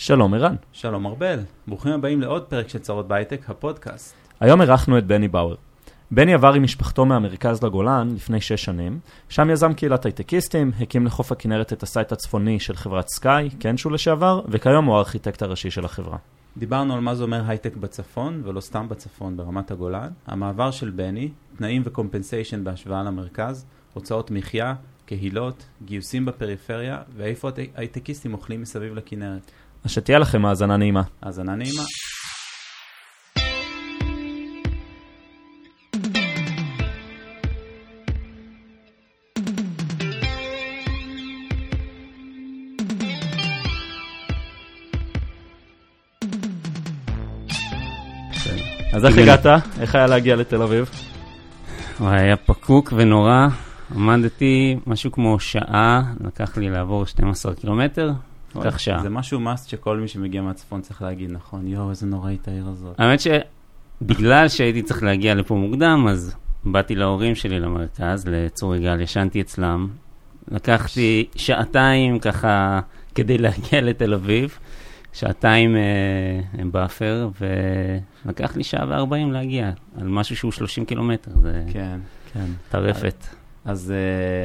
שלום ערן. שלום ארבל, ברוכים הבאים לעוד פרק של צרות בהייטק, הפודקאסט. היום אירחנו את בני באואר. בני עבר עם משפחתו מהמרכז לגולן לפני שש שנים, שם יזם קהילת הייטקיסטים, הקים לחוף הכנרת את ה site הצפוני של חברת סקאי, קנשו לשעבר, וכיום הוא הארכיטקט הראשי של החברה. דיברנו על מה זה אומר הייטק בצפון, ולא סתם בצפון, ברמת הגולן, המעבר של בני, תנאים ו compensation בהשוואה למרכז, הוצאות מחיה, קהילות, גיוסים בפריפריה, ואיפה הייטקיסטים אוכלים מסביב לכנרת. אז שתהיה לכם האזנה נעימה. האזנה נעימה. אז איך הגעת? איך היה להגיע לתל אביב? וואי, היה פקוק ונורא. עמדתי משהו כמו שעה, לקח לי לעבור 12 קילומטר, לקח שעה. זה משהו must שכל מי שמגיע מהצפון צריך להגיד, נכון, יואו, איזה נוראית העיר הזאת. האמת שבגלל שהייתי צריך להגיע לפה מוקדם, אז באתי להורים שלי למרכז, לצור יגאל, ישנתי אצלם. לקחתי שעתיים ככה כדי להגיע לתל אביב, שעתיים אה, buffer, ולקח לי שעה וארבעים להגיע, על משהו שהוא 30 קילומטר, זה כן, כן. טרפת. אז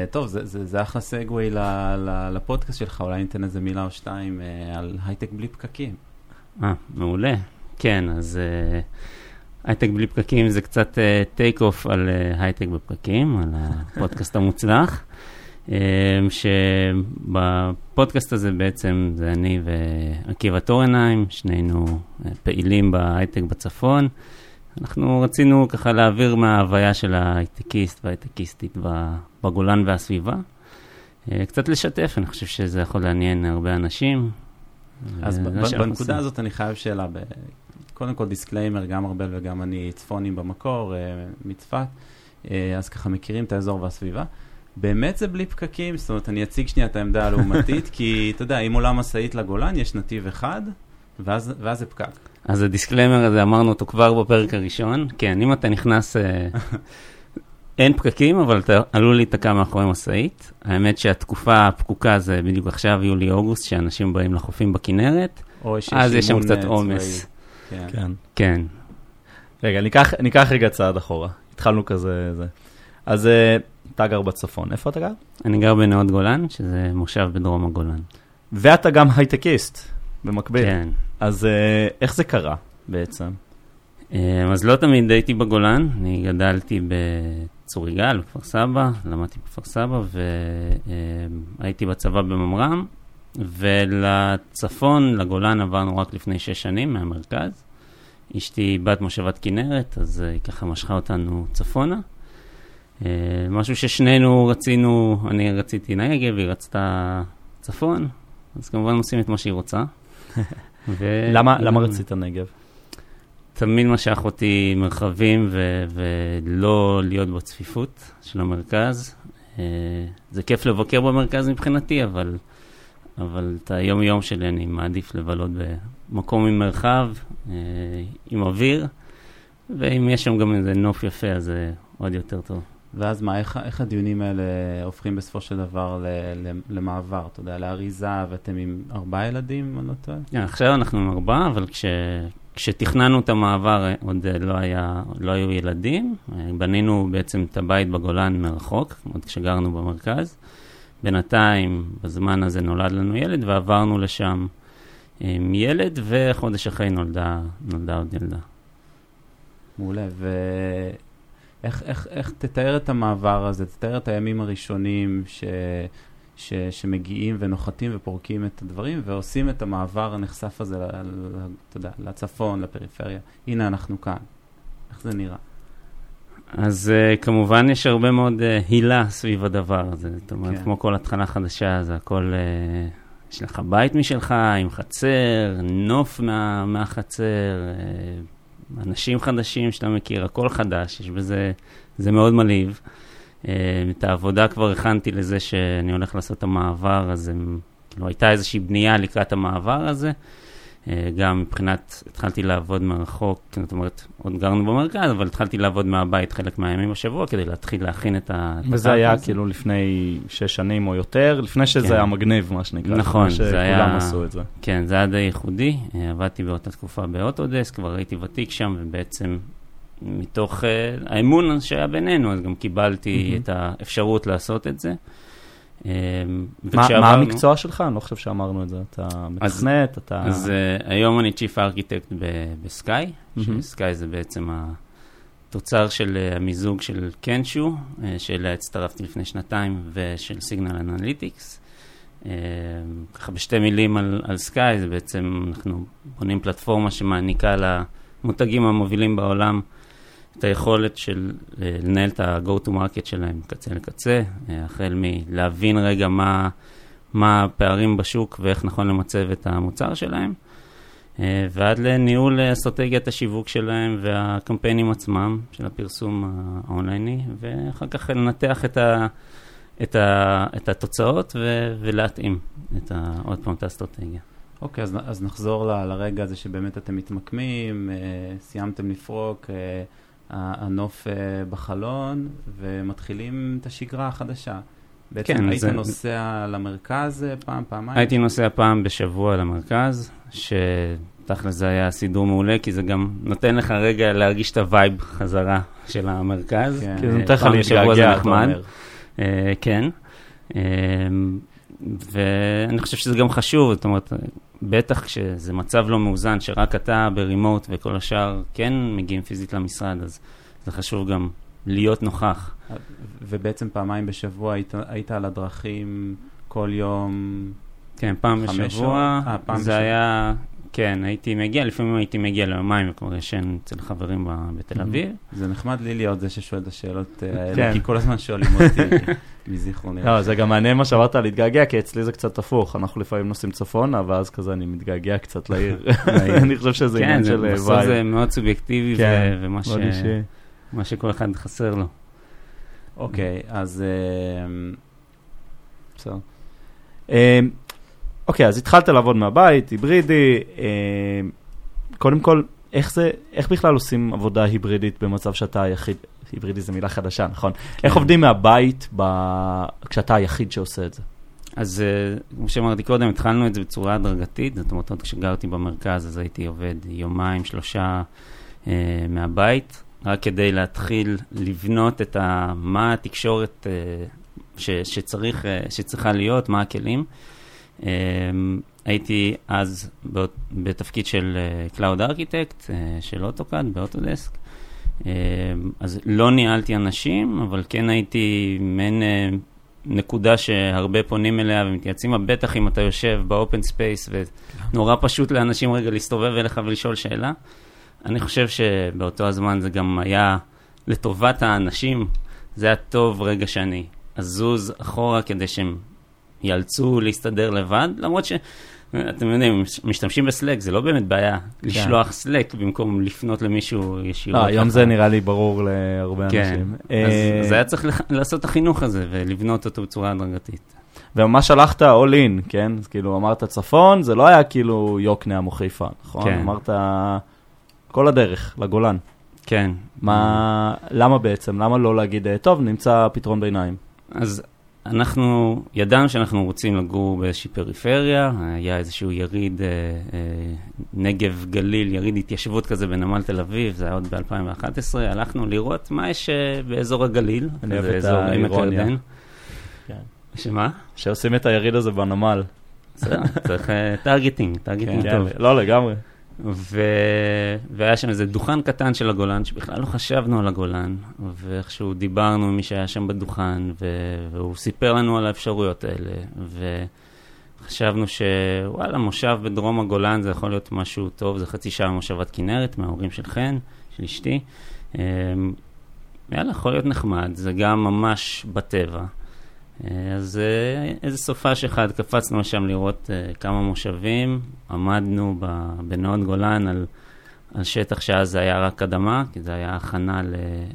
uh, טוב, זה, זה, זה אחלה segue לפודקאסט שלך, אולי ניתן איזה מילה או שתיים uh, על הייטק בלי פקקים. אה, מעולה. כן, אז uh, הייטק בלי פקקים זה קצת take uh, off על uh, הייטק בפקקים, על הפודקאסט המוצלח. uh, שבפודקאסט הזה בעצם זה אני ועקיבא טורנהיים, שנינו uh, פעילים בהייטק בצפון. אנחנו רצינו ככה להעביר מההוויה של ההייטקיסט וההייטקיסטית בגולן והסביבה. אה, קצת לשתף, אני חושב שזה יכול לעניין הרבה אנשים. אז בנקודה הזאת אני חייב שאלה. קודם כל disclaimer, גם ארבל וגם אני צפונים במקור, אה, מצפת, אה, אז ככה מכירים את האזור והסביבה. באמת זה בלי פקקים? זאת אומרת, אני אציג שנייה את העמדה הלעומתית, כי אתה יודע, אם עולה משאית לגולן, יש נתיב אחד, ואז, ואז זה פקק. אז הדיסקלמר הזה, אמרנו אותו כבר בפרק הראשון. כן, אם אתה נכנס, אה, אין פקקים, אבל אתה עלול להיתקע מאחורי משאית. האמת שהתקופה הפקוקה זה בדיוק עכשיו, יולי-אוגוסט, שאנשים באים לחופים בכנרת, אז יש שם קצת אה, עומס. כן. כן. כן. רגע, ניקח, ניקח רגע צעד אחורה. התחלנו כזה, זה. אז אה, אתה גר בצפון, איפה אתה גר? אני גר בנאות גולן, שזה מושב בדרום הגולן. ואתה גם הייטקיסט, במקביל. כן. אז אה, איך זה קרה בעצם? אה, אז לא תמיד הייתי בגולן, אני גדלתי בצור יגאל, בכפר סבא, למדתי בכפר סבא והייתי בצבא בממר"ם, ולצפון, לגולן עברנו רק לפני שש שנים מהמרכז. אשתי בת מושבת כנרת, אז היא ככה משכה אותנו צפונה. אה, משהו ששנינו רצינו, אני רציתי נגב, היא רצתה צפון, אז כמובן עושים את מה שהיא רוצה. ו... למה, למה רצית נגב? תמיד משך אותי מרחבים ו- ולא להיות בצפיפות של המרכז. אה, זה כיף לבקר במרכז מבחינתי, אבל, אבל את היום-יום שלי אני מעדיף לבלות במקום עם מרחב, אה, עם אוויר, ואם יש שם גם איזה נוף יפה, אז זה עוד יותר טוב. ואז מה, איך, איך הדיונים האלה הופכים בסופו של דבר ל, ל, למעבר, אתה יודע, לאריזה, ואתם עם ארבעה ילדים, אני לא טועה? Yeah, עכשיו אנחנו עם ארבעה, אבל כש, כשתכננו את המעבר עוד לא, היה, לא היו ילדים. בנינו בעצם את הבית בגולן מרחוק, עוד כשגרנו במרכז. בינתיים, בזמן הזה נולד לנו ילד, ועברנו לשם עם ילד, וחודש אחרי נולדה, נולדה עוד ילדה. מעולה, ו... איך, איך, איך תתאר את המעבר הזה, תתאר את הימים הראשונים ש, ש, שמגיעים ונוחתים ופורקים את הדברים ועושים את המעבר הנחשף הזה, ל, ל, אתה יודע, לצפון, לפריפריה. הנה אנחנו כאן. איך זה נראה? אז uh, כמובן יש הרבה מאוד uh, הילה סביב הדבר הזה. זאת אומרת, כן. כמו כל התחלה חדשה, זה הכל, uh, יש לך בית משלך עם חצר, נוף מה, מהחצר, uh, אנשים חדשים שאתה מכיר, הכל חדש, יש בזה, זה מאוד מלהיב. אה, את העבודה כבר הכנתי לזה שאני הולך לעשות את המעבר, אז כאילו הייתה איזושהי בנייה לקראת המעבר הזה. אה, גם מבחינת, התחלתי לעבוד מרחוק, זאת אומרת, עוד גרנו במרכז, אבל התחלתי לעבוד מהבית חלק מהימים בשבוע כדי להתחיל להכין את ה... וזה היה הזה. כאילו לפני שש שנים או יותר, לפני שזה כן. היה מגניב, מה שנקרא. נכון, זה היה... שכולם עשו את זה. כן, זה היה די ייחודי. אה, עבדתי באותה תקופה באוטודסק, כבר הייתי ותיק שם, ובעצם מתוך uh, האמון שהיה בינינו, אז גם קיבלתי mm-hmm. את האפשרות לעשות את זה. אמ, מה, מה המקצוע שלך? אני לא חושב שאמרנו את זה. אתה מתכנת, אתה... אז uh, היום אני Chief Architect בסקאי. שסקאי זה בעצם התוצר של uh, המיזוג של קנשו, שאליה הצטרפתי לפני שנתיים, ושל סיגנל אנליטיקס. ככה בשתי מילים על, על סקאי, זה בעצם, אנחנו בונים פלטפורמה שמעניקה למותגים המובילים בעולם את היכולת של אה, לנהל את ה-go to market שלהם קצה לקצה, אה, החל מלהבין רגע מה, מה הפערים בשוק ואיך נכון למצב את המוצר שלהם, אה, ועד לניהול אסטרטגיית השיווק שלהם והקמפיינים עצמם, של הפרסום האונלייני, ואחר כך לנתח את, ה, את, ה, את התוצאות ו, ולהתאים את ה, עוד פעם את האסטרטגיה. אוקיי, okay, אז, אז נחזור ל, לרגע הזה שבאמת אתם מתמקמים, סיימתם לפרוק. הנוף אה, בחלון, ומתחילים את השגרה החדשה. בעצם כן, היית זה... נוסע למרכז אה, פעם, פעמיים? הייתי נוסע פעם בשבוע למרכז, שתכל'ס זה היה סידור מעולה, כי זה גם נותן לך רגע להרגיש את ה vibe חזרה של המרכז. כן, כי זה נותן לך להתגעגע, אתה אומר. כן. ואני חושב שזה גם חשוב, זאת אומרת, בטח כשזה מצב לא מאוזן, שרק אתה ברימוט וכל השאר כן מגיעים פיזית למשרד, אז זה חשוב גם להיות נוכח. ובעצם פעמיים בשבוע היית, היית על הדרכים כל יום? כן, פעם בשבוע. 아, אה, פעם זה בשבוע. היה, כן, הייתי מגיע, לפעמים הייתי מגיע ליומיים וכבר ישן אצל חברים בתל אביב. זה נחמד לי להיות זה ששואל את השאלות אה, האלה, כן. כי כל הזמן שואלים אותי מזיכרוני. לא, זה גם מעניין מה שאמרת להתגעגע, כי אצלי זה קצת הפוך. אנחנו לפעמים נוסעים צפונה, ואז כזה אני מתגעגע קצת לעיר. אני חושב שזה כן, עניין של vibe. כן, בסוף זה מאוד סובייקטיבי, כן, ומה שכל אחד חסר לו. אוקיי, אז... אה, בסדר. אוקיי, אז התחלת לעבוד מהבית, היברידי, אה, קודם כל, איך זה, איך בכלל עושים עבודה היברידית במצב שאתה היחיד, היברידי זה מילה חדשה, נכון? כן. איך עובדים מהבית ב... כשאתה היחיד שעושה את זה? אז uh, כמו שאמרתי קודם, התחלנו את זה בצורה הדרגתית, זאת אומרת, עוד כשגרתי במרכז, אז הייתי עובד יומיים, שלושה uh, מהבית, רק כדי להתחיל לבנות את ה... מה התקשורת uh, ש, שצריך, uh, שצריכה להיות, מה הכלים. אמ, הייתי אז בתפקיד של uh, Cloud Architect uh, של אוטוקאד באוטודסק. Uh, אז לא ניהלתי אנשים, אבל כן הייתי מעין uh, נקודה שהרבה פונים אליה ומתייעצים, בטח אם אתה יושב ב open space ונורא פשוט לאנשים רגע להסתובב אליך ולשאול שאלה. אני חושב שבאותו הזמן זה גם היה לטובת האנשים, זה היה טוב רגע שאני אזוז אחורה כדי שהם ייאלצו להסתדר לבד, למרות שאתם יודעים, משתמשים בסלק, זה לא באמת בעיה כן. לשלוח סלק במקום לפנות למישהו ישירות. לא, היום זה נראה לי ברור להרבה כן. אנשים. אז, אז היה צריך לעשות את החינוך הזה ולבנות אותו בצורה הדרגתית. וממש הלכת all in, כן? אז כאילו אמרת צפון, זה לא היה כאילו יוקנעם או חיפה, נכון? כן. אמרת כל הדרך, לגולן. כן. מה, למה בעצם? למה לא להגיד, טוב, נמצא פתרון ביניים? אז אנחנו ידענו שאנחנו רוצים לגור באיזושהי פריפריה, היה איזשהו יריד אה, אה, נגב גליל, יריד התיישבות כזה בנמל תל אביב, זה היה עוד ב-2011, הלכנו לראות מה יש אה, באזור הגליל, אני אוהב את האירוניה. כן. שמה? שעושים את היריד הזה בנמל. צריך targeting, targeting טוב. לא, לגמרי. ו... והיה שם איזה דוכן קטן של הגולן, שבכלל לא חשבנו על הגולן, ואיכשהו דיברנו עם מי שהיה שם בדוכן, ו... והוא סיפר לנו על האפשרויות האלה, וחשבנו שוואלה, מושב בדרום הגולן זה יכול להיות משהו טוב, זה חצי שעה ממושבת כנרת, מההורים של חן, של אשתי. אמ, יאללה, יכול להיות נחמד, זה גם ממש בטבע. אז אה, איזה סופש אחד קפצנו לשם לראות uh, כמה מושבים, עמדנו בנאות גולן על, על שטח שאז זה היה רק אדמה, כי זה היה הכנה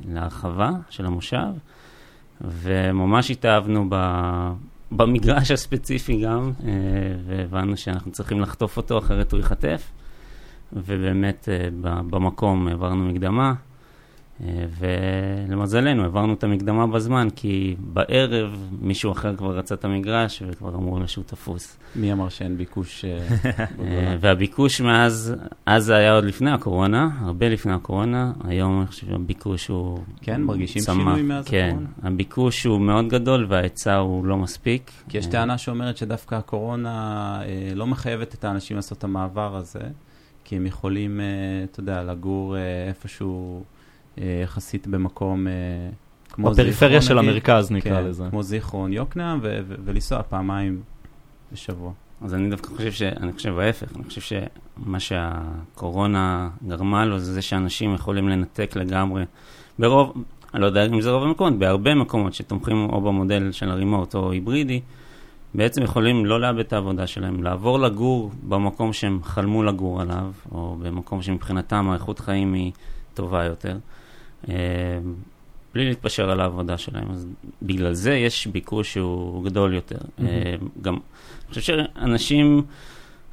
להרחבה של המושב, וממש התאהבנו ב, במגרש הספציפי גם, והבנו שאנחנו צריכים לחטוף אותו, אחרת הוא ייחטף. ובאמת במקום העברנו מקדמה. ולמזלנו, העברנו את המקדמה בזמן, כי בערב מישהו אחר כבר רצה את המגרש וכבר אמרו לו שהוא תפוס. מי אמר שאין ביקוש? אה, אה, והביקוש מאז, אז זה היה עוד לפני הקורונה, הרבה לפני הקורונה, היום אני חושב שהביקוש הוא... כן, מרגישים צמח. שינוי מאז כן, הקורונה? כן, הביקוש הוא מאוד גדול וההיצע הוא לא מספיק. כי יש אה, טענה שאומרת שדווקא הקורונה לא מחייבת את האנשים לעשות את המעבר הזה, כי הם יכולים, אתה יודע, לגור איפשהו... אה, יחסית במקום אה, כמו זיכרון. בפריפריה של נגיד, המרכז נקרא כן, לזה. כמו זיכרון יוקנעם, ולנסוע פעמיים בשבוע. אז אני דווקא חושב ש... אני חושב ההפך, אני חושב שמה שהקורונה גרמה לו זה זה שאנשים יכולים לנתק לגמרי. ברוב, אני לא יודע אם זה רוב המקומות, בהרבה מקומות שתומכים או במודל של הרימוט או היברידי, בעצם יכולים לא לאבד את העבודה שלהם, לעבור לגור במקום שהם חלמו לגור עליו, או במקום שמבחינתם האיכות חיים היא טובה יותר. אה, בלי להתפשר על העבודה שלהם. אז בגלל זה יש ביקוש שהוא גדול יותר. Mm-hmm. גם, אני חושב שאנשים,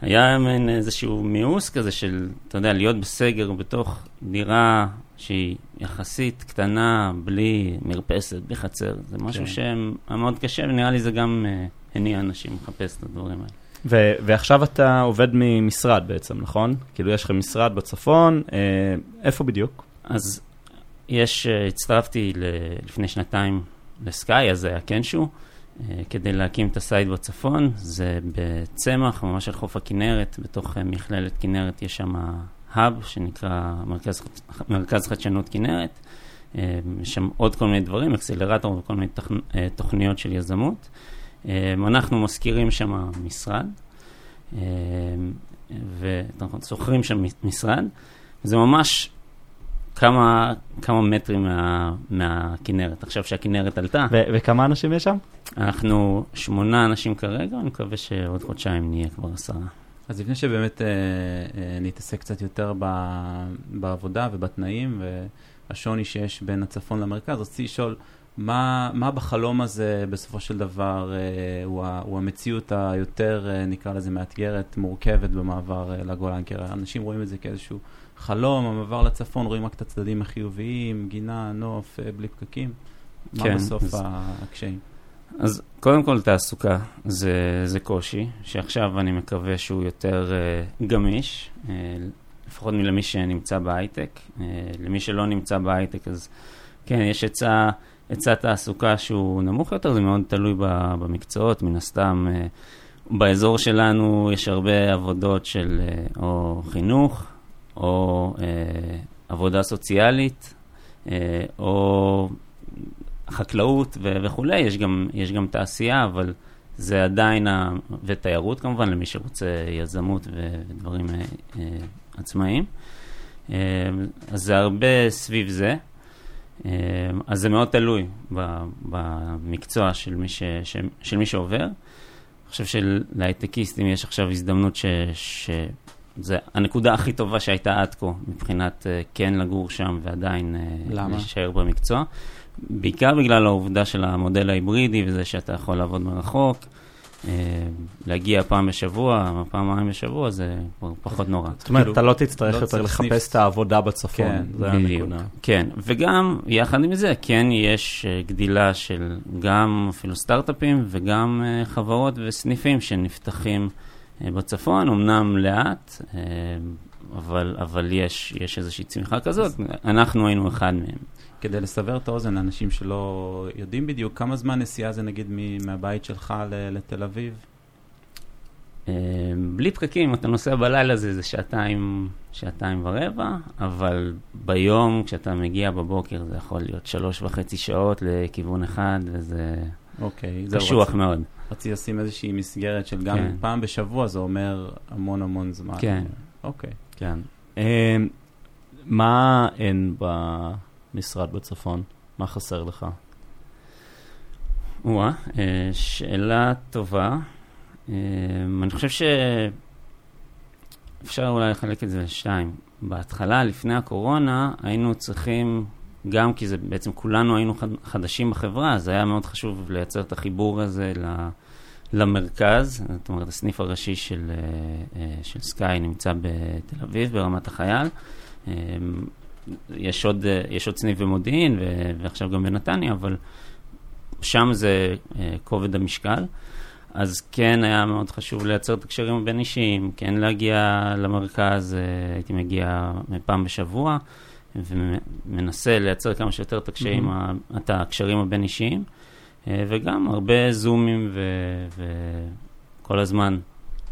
היה מין איזשהו מיאוס כזה של, אתה יודע, להיות בסגר בתוך דירה שהיא יחסית קטנה, בלי מרפסת, בלי חצר. זה משהו כן. שהיה מאוד קשה, ונראה לי זה גם uh, הניע אנשים לחפש את הדברים האלה. ו- ועכשיו אתה עובד ממשרד בעצם, נכון? כאילו יש לכם משרד בצפון, אה, איפה בדיוק? אז יש, uh, הצטרפתי לפני שנתיים ל-Sky, אז זה היה קנשו, uh, כדי להקים את ה site בצפון. זה בצמח, ממש על חוף הכנרת, בתוך uh, מכללת כנרת יש שם hub, שנקרא מרכז, מרכז חדשנות כנרת. יש שם עוד כל מיני דברים, accelerator וכל מיני תכ, תוכניות של יזמות. אנחנו משכירים שם משרד, ואנחנו שוכרים שם משרד. זה ממש כמה, כמה מטרים מה, מהכנרת. עכשיו שהכנרת עלתה. ו- וכמה אנשים יש שם? אנחנו שמונה אנשים כרגע, אני מקווה שעוד חודשיים נהיה כבר עשרה. אז לפני שבאמת אה, אה, נתעסק קצת יותר ב, בעבודה ובתנאים והשוני שיש בין הצפון למרכז, רציתי לשאול, מה, מה בחלום הזה בסופו של דבר אה, הוא, ה, הוא המציאות היותר, אה, נקרא לזה, מאתגרת, מורכבת במעבר אה, לגולן? כי אנשים רואים את זה כאיזשהו חלום, המעבר לצפון, רואים רק את הצדדים החיוביים, גינה, נוף, אה, בלי פקקים. כן, מה בסוף אז, הקשיים? אז קודם כל תעסוקה זה, זה קושי, שעכשיו אני מקווה שהוא יותר uh, גמיש, uh, לפחות למי שנמצא בהייטק. Uh, למי שלא נמצא בהייטק, אז כן, יש היצע, היצע תעסוקה שהוא נמוך יותר, זה מאוד תלוי במקצועות, מן הסתם. באזור שלנו יש הרבה עבודות של או חינוך, או אה, עבודה סוציאלית, אה, או חקלאות ו- וכולי, יש גם, יש גם תעשייה, אבל זה עדיין, ה... ותיירות כמובן, למי שרוצה יזמות ודברים אה, אה, עצמאיים. אה, אז זה הרבה סביב זה. אה, אז זה מאוד תלוי במקצוע של מי, ש, של מי שעובר. אני חושב שלהייטקיסטים יש עכשיו הזדמנות ש, ש, זה הנקודה הכי טובה שהייתה עד כה, מבחינת uh, כן לגור שם ועדיין uh, להישאר במקצוע. בעיקר בגלל העובדה של המודל ההיברידי וזה שאתה יכול לעבוד מרחוק. Uh, להגיע פעם בשבוע, פעמיים בשבוע, זה פחות נורא. זאת אומרת, אתה לא תצטרך לא יותר לחפש את העבודה בצפון, כן, זה הנקודה. כן, וגם, יחד עם זה, כן יש גדילה של גם אפילו סטארט-אפים וגם חברות וסניפים שנפתחים. אה, בצפון, אמנם לאט, אה, אבל, אבל יש, יש איזושהי צמיחה כזאת, אנחנו היינו אחד מהם. כדי לסבר את האוזן לאנשים שלא יודעים בדיוק, כמה זמן נסיעה זה נגיד מהבית שלך לתל אביב? אה, בלי פקקים, אתה נוסע בלילה זה, זה שעתיים, שעתיים ורבע, אבל ביום, כשאתה מגיע בבוקר, זה יכול להיות שלוש וחצי שעות לכיוון אחד, וזה אוקיי, קשוח מאוד. רציתי לשים איזושהי מסגרת של גם כן. פעם בשבוע, זה אומר המון המון זמן. כן. אוקיי. כן. אה, מה אין במשרד בצפון? מה חסר לך? וואה, אה, שאלה טובה. אה, אני חושב שאפשר אולי לחלק את זה לשתיים. בהתחלה, לפני הקורונה, היינו צריכים גם כי זה בעצם כולנו היינו חדשים בחברה, אז היה מאוד חשוב לייצר את החיבור הזה למרכז, זאת אומרת, הסניף הראשי של, של סקאי נמצא בתל אביב, ברמת החייל. יש עוד, יש עוד סניף במודיעין ועכשיו גם בנתניה, אבל שם זה כובד המשקל. אז כן היה מאוד חשוב לייצר את הקשרים הבין-אישיים, כן להגיע למרכז, אה, הייתי מגיע פעם בשבוע, ומנסה לייצר כמה שיותר את הקשרים, mm-hmm. את הקשרים הבין-אישיים, אה, וגם הרבה זומים וכל הזמן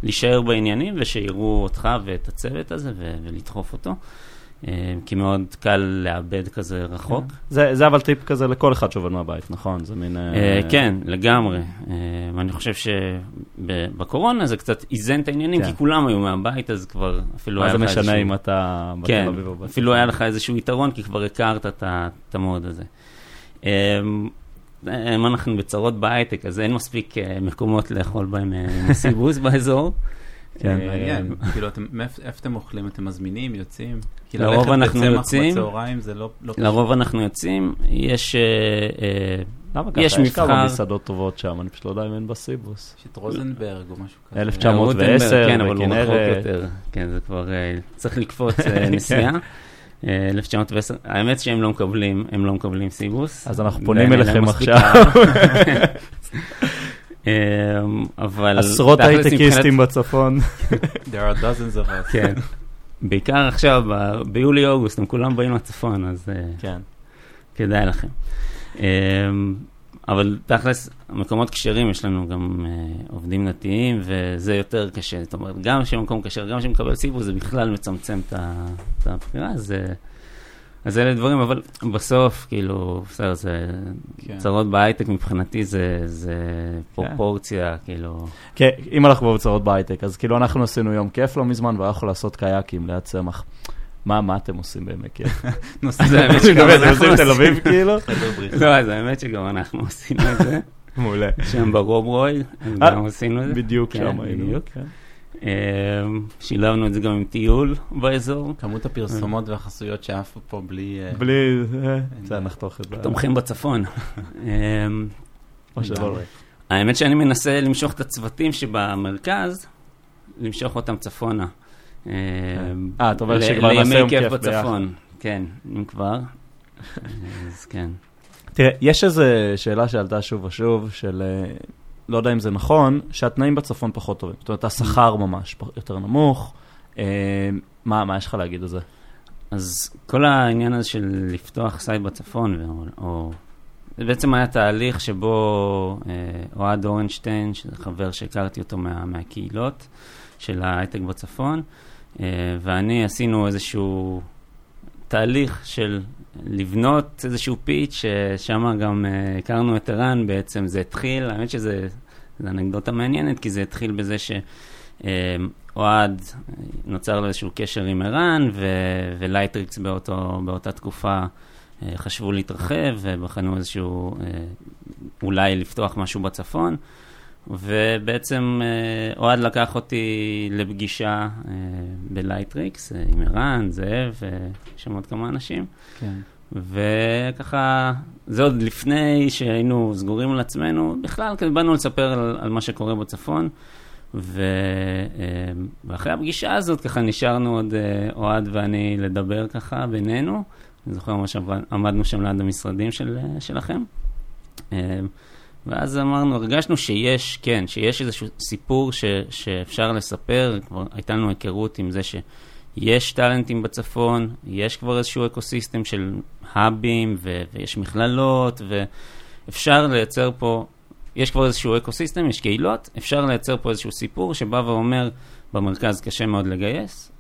להישאר בעניינים ושיראו אותך ואת הצוות הזה ולדחוף אותו. אה, כי מאוד קל לאבד כזה רחוק. כן. זה, זה אבל טיפ כזה לכל אחד שעובד מהבית, נכון? זה מין... אה, כן, לגמרי. ואני חושב שבקורונה זה קצת איזן את העניינים, כן. כי כולם היו מהבית, אז כבר אפילו היה לך איזשהו... מה זה משנה אם אתה בתל כן, אביב או אפילו היה לך איזשהו יתרון, כי כבר הכרת את המוד הזה. אם אנחנו בצרות בהייטק, אז אין מספיק מקומות לאכול בהם סיבוס באזור. כן, מעניין. כאילו, איפה אתם אוכלים? אתם מזמינים, יוצאים? לרוב אנחנו יוצאים. בצהריים זה לא קשור. לרוב אנחנו יוצאים, יש למה ככה? יש כמה מסעדות טובות שם, אני פשוט לא יודע אם אין בסיבוס. יש את רוזנברג או משהו כזה. 1910, כן, אבל הוא רחוק יותר. כן, זה כבר, צריך לקפוץ נסיעה. 1910, האמת שהם לא מקבלים, הם לא מקבלים סיבוס. אז אנחנו פונים אליכם עכשיו. אמ, אבל... עשרות הייטקיסטים בצפון. There are dozens of us. כן. בעיקר עכשיו, ביולי-אוגוסט, הם כולם באים לצפון, אז אה, כן. כדאי לכם. אמ, אבל תכלס, מקומות כשרים, יש לנו גם uh, עובדים נתיים, וזה יותר קשה. זאת אומרת, גם כשמקום כשר, גם כשמקבל סיבוב, זה בכלל מצמצם את הבחירה, אז... Uh, אז אלה דברים, אבל בסוף, כאילו, בסדר, זה כן. צרות בהייטק מבחינתי זה, זה פרופורציה, כן. כאילו... כן, אם אנחנו בצרות בהייטק, אז כאילו אנחנו עשינו יום כיף לא מזמן, יכול לעשות קייקים ליד צמח. מה, מה אתם עושים בעמק כיף? נוסעים תל אביב כאילו? לא, אז האמת שגם אנחנו עשינו את זה. מעולה. שם ברוברוי, גם עשינו את זה. בדיוק שם היינו. אמ, שילבנו את זה גם עם טיול באזור. כמות הפרסומות והחסויות שעפו פה בלי... אה, בלי, אה, זה נחתוך את זה. תומכים בצפון. אמ, האמת שאני מנסה למשוך את הצוותים שבמרכז, למשוך אותם צפונה. אמ, אה, אתה אומר שכבר נעשה יום כיף בצפון. כן, אם כבר. אז כן. תראה, יש איזו שאלה שעלתה שוב ושוב, של לא יודע אם זה נכון, שהתנאים בצפון פחות טובים. זאת אומרת, השכר ממש יותר נמוך. אה, מה, מה יש לך להגיד על זה? אז כל העניין הזה של לפתוח site בצפון, או, או... זה בעצם היה תהליך שבו אה, אוהד אורנשטיין, שזה חבר שהכרתי אותו מה, מהקהילות של ההייטק בצפון, אה, ואני עשינו איזשהו תהליך של לבנות איזשהו pitch, ששם גם uh, הכרנו את ערן בעצם, זה התחיל, האמת שזה אנקדוטה מעניינת, כי זה התחיל בזה שאוהד, uh, נוצר לו איזשהו קשר עם ערן, ולייטריקס באותו, באותה תקופה uh, חשבו להתרחב, ובחנו איזשהו, אולי לפתוח משהו בצפון. ובעצם אוהד לקח אותי לפגישה בלייטריקס עם ערן, זאב, יש שם עוד כמה אנשים. כן. וככה, זה עוד לפני שהיינו סגורים על עצמנו, בכלל, כזה באנו לספר על, על מה שקורה בצפון. ו, אה, ואחרי הפגישה הזאת, ככה נשארנו עוד אה, אוהד ואני לדבר ככה בינינו. אני זוכר ממש עמדנו שם ליד המשרדים של, אה, שלכם. ואז אמרנו, הרגשנו שיש, כן, שיש איזשהו סיפור ש, שאפשר לספר, כבר הייתה לנו היכרות עם זה ש... יש טאלנטים בצפון, יש כבר איזשהו ecosystem של האבים ו- ויש מכללות ואפשר לייצר פה, יש כבר איזשהו ecosystem, יש קהילות, אפשר לייצר פה איזשהו סיפור שבא ואומר, במרכז קשה מאוד לגייס,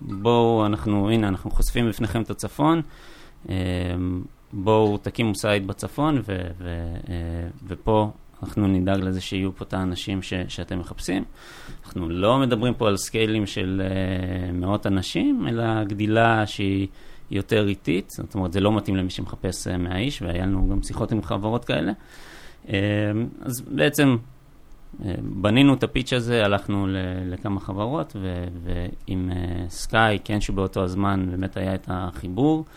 בואו אנחנו, הנה אנחנו חושפים בפניכם את הצפון, אמ, בואו תקימו site בצפון ו- ו- אה, ופה אנחנו נדאג לזה שיהיו פה את האנשים ש- שאתם מחפשים. אנחנו לא מדברים פה על סקיילים של uh, מאות אנשים, אלא גדילה שהיא יותר איטית, זאת אומרת, זה לא מתאים למי שמחפש uh, 100 איש, והיה לנו גם שיחות עם חברות כאלה. Uh, אז בעצם uh, בנינו את הפיץ' הזה, הלכנו ל- לכמה חברות, ועם סקאי, uh, כן, שבאותו הזמן באמת היה את החיבור. Uh,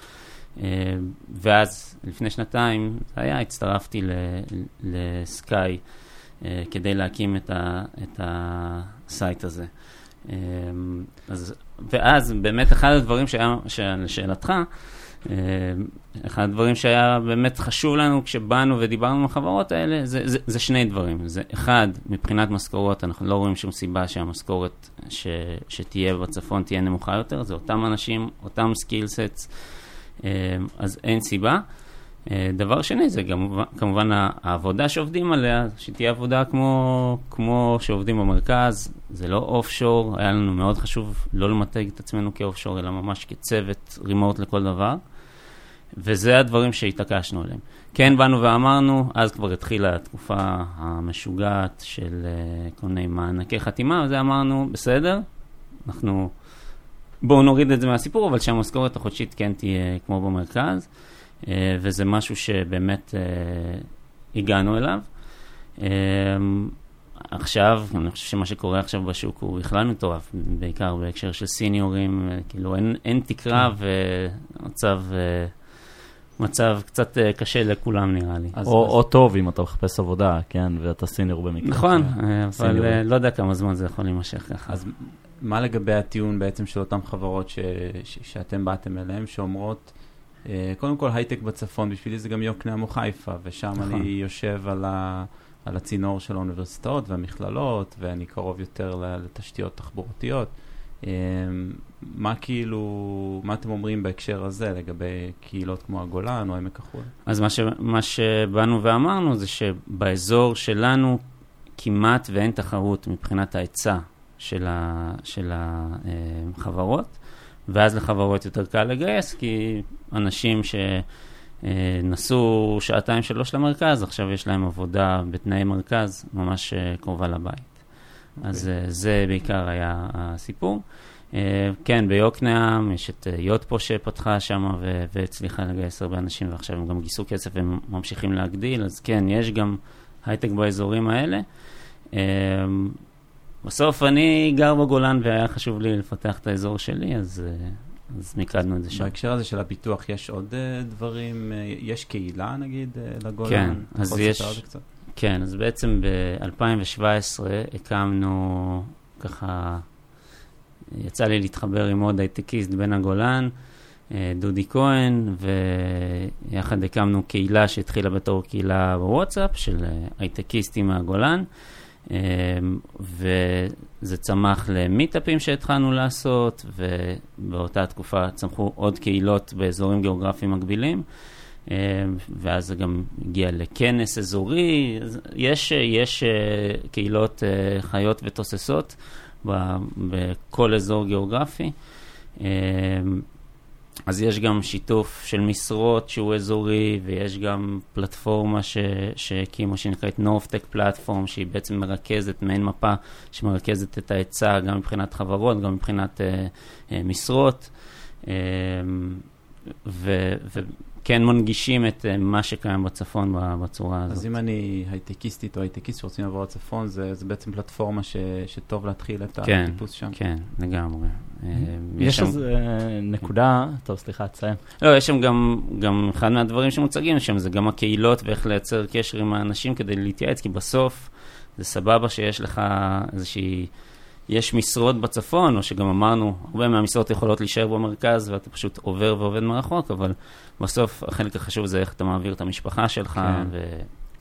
ואז לפני שנתיים, זה היה, הצטרפתי ל-Sky. כדי להקים את, ה, את ה site הזה. אז, ואז באמת אחד הדברים שהיה, לשאלתך, אה, אחד הדברים שהיה באמת חשוב לנו כשבאנו ודיברנו עם החברות האלה, זה, זה, זה שני דברים. זה אחד, מבחינת משכורות, אנחנו לא רואים שום סיבה שהמשכורת שתהיה בצפון תהיה נמוכה יותר, זה אותם אנשים, אותם skill sets, אה, אז אין סיבה. אה, דבר שני, זה גם כמובן העבודה שעובדים עליה, שתהיה עבודה כמו, כמו שעובדים במרכז, זה לא אוף שור, היה לנו מאוד חשוב לא למתג את עצמנו כאוף שור, אלא ממש כצוות רימוט לכל דבר. וזה הדברים שהתעקשנו עליהם. כן באנו ואמרנו, אז כבר התחילה התקופה המשוגעת של uh, כל מיני מענקי חתימה, וזה אמרנו, בסדר, אנחנו, בואו נוריד את זה מהסיפור, אבל שהמשכורת החודשית כן תהיה כמו במרכז, uh, וזה משהו שבאמת uh, הגענו אליו. Uh, עכשיו, אני חושב שמה שקורה עכשיו בשוק הוא בכלל מטורף, בעיקר בהקשר של סיניורים, כאילו אין, אין תקרה כן. ומצב... Uh, מצב קצת קשה לכולם נראה לי. אז, או, אז... או טוב אם אתה מחפש עבודה, כן, ואתה סיניור במקרה. נכון, אה, אבל uh, לא יודע כמה זמן זה יכול להימשך ככה. אז מה לגבי הטיעון בעצם של אותן חברות ש, ש, שאתם באתם אליהן, שאומרות, uh, קודם כל הייטק בצפון, בשבילי זה גם יוקנעם או חיפה, ושם נכון. אני יושב על, ה, על הצינור של האוניברסיטאות והמכללות, ואני קרוב יותר לתשתיות תחבורתיות. אמ, מה כאילו, מה אתם אומרים בהקשר הזה לגבי קהילות כמו הגולן או עמק החול? אז מה, ש, מה שבאנו ואמרנו זה שבאזור שלנו כמעט ואין תחרות מבחינת ההיצע של, ה, של החברות, ואז לחברות יותר קל לגייס, כי אנשים שנסעו שעתיים שלוש למרכז, עכשיו יש להם עבודה בתנאי מרכז ממש קרובה לבית. אז okay. אוקיי. זה בעיקר היה הסיפור. כן, ביוקנעם יש את יוטפו שפתחה שם והצליחה לגייס הרבה אנשים, ועכשיו הם גם גייסו כסף והם ממשיכים להגדיל, אז כן, יש גם הייטק באזורים האלה. בסוף אני גר בגולן והיה חשוב לי לפתח את האזור שלי, אז, uh, אז מיקדנו את זה שם. בהקשר הזה של הפיתוח, יש עוד uh, דברים, uh, יש קהילה נגיד לגולן? כן, אז יש... כן, אז בעצם ב-2017 הקמנו ככה, יצא לי להתחבר עם עוד הייטקיסט בן הגולן, אה, דודי כהן, ויחד הקמנו קהילה שהתחילה בתור קהילה בוואטסאפ של אה, הייטקיסטים מהגולן, אה, וזה צמח למיטאפים שהתחלנו לעשות, ובאותה תקופה צמחו עוד קהילות באזורים גיאוגרפיים מקבילים. אה, ואז זה גם הגיע לכנס אזורי. יש, יש אה, קהילות אה, חיות ותוססות בכל אזור גיאוגרפי. אז יש גם שיתוף של משרות שהוא אזורי, ויש גם פלטפורמה שהקימו שנקראת נורפטק פלטפורם, שהיא בעצם מרכזת, מעין מפה שמרכזת את ההיצע גם מבחינת חברות, גם מבחינת uh, uh, משרות. Uh, ו, כן מנגישים את uh, מה שקיים בצפון בצורה הזאת. אז אם אני הייטקיסטית או הייטקיסט שרוצים לעבור לצפון, זה, זה בעצם פלטפורמה ש, שטוב להתחיל את כן, הטיפוס שם. כן, לגמרי. Mm-hmm. יש איזה נקודה, טוב, סליחה, תסיים. לא, יש שם גם, גם אחד מהדברים שמוצגים שם, זה גם הקהילות ואיך לייצר קשר עם האנשים כדי להתייעץ, כי בסוף זה סבבה שיש לך איזושהי... יש משרות בצפון, או שגם אמרנו, הרבה מהמשרות יכולות להישאר במרכז ואתה פשוט עובר ועובד מרחוק, אבל בסוף החלק החשוב זה איך אתה מעביר את המשפחה שלך, כן.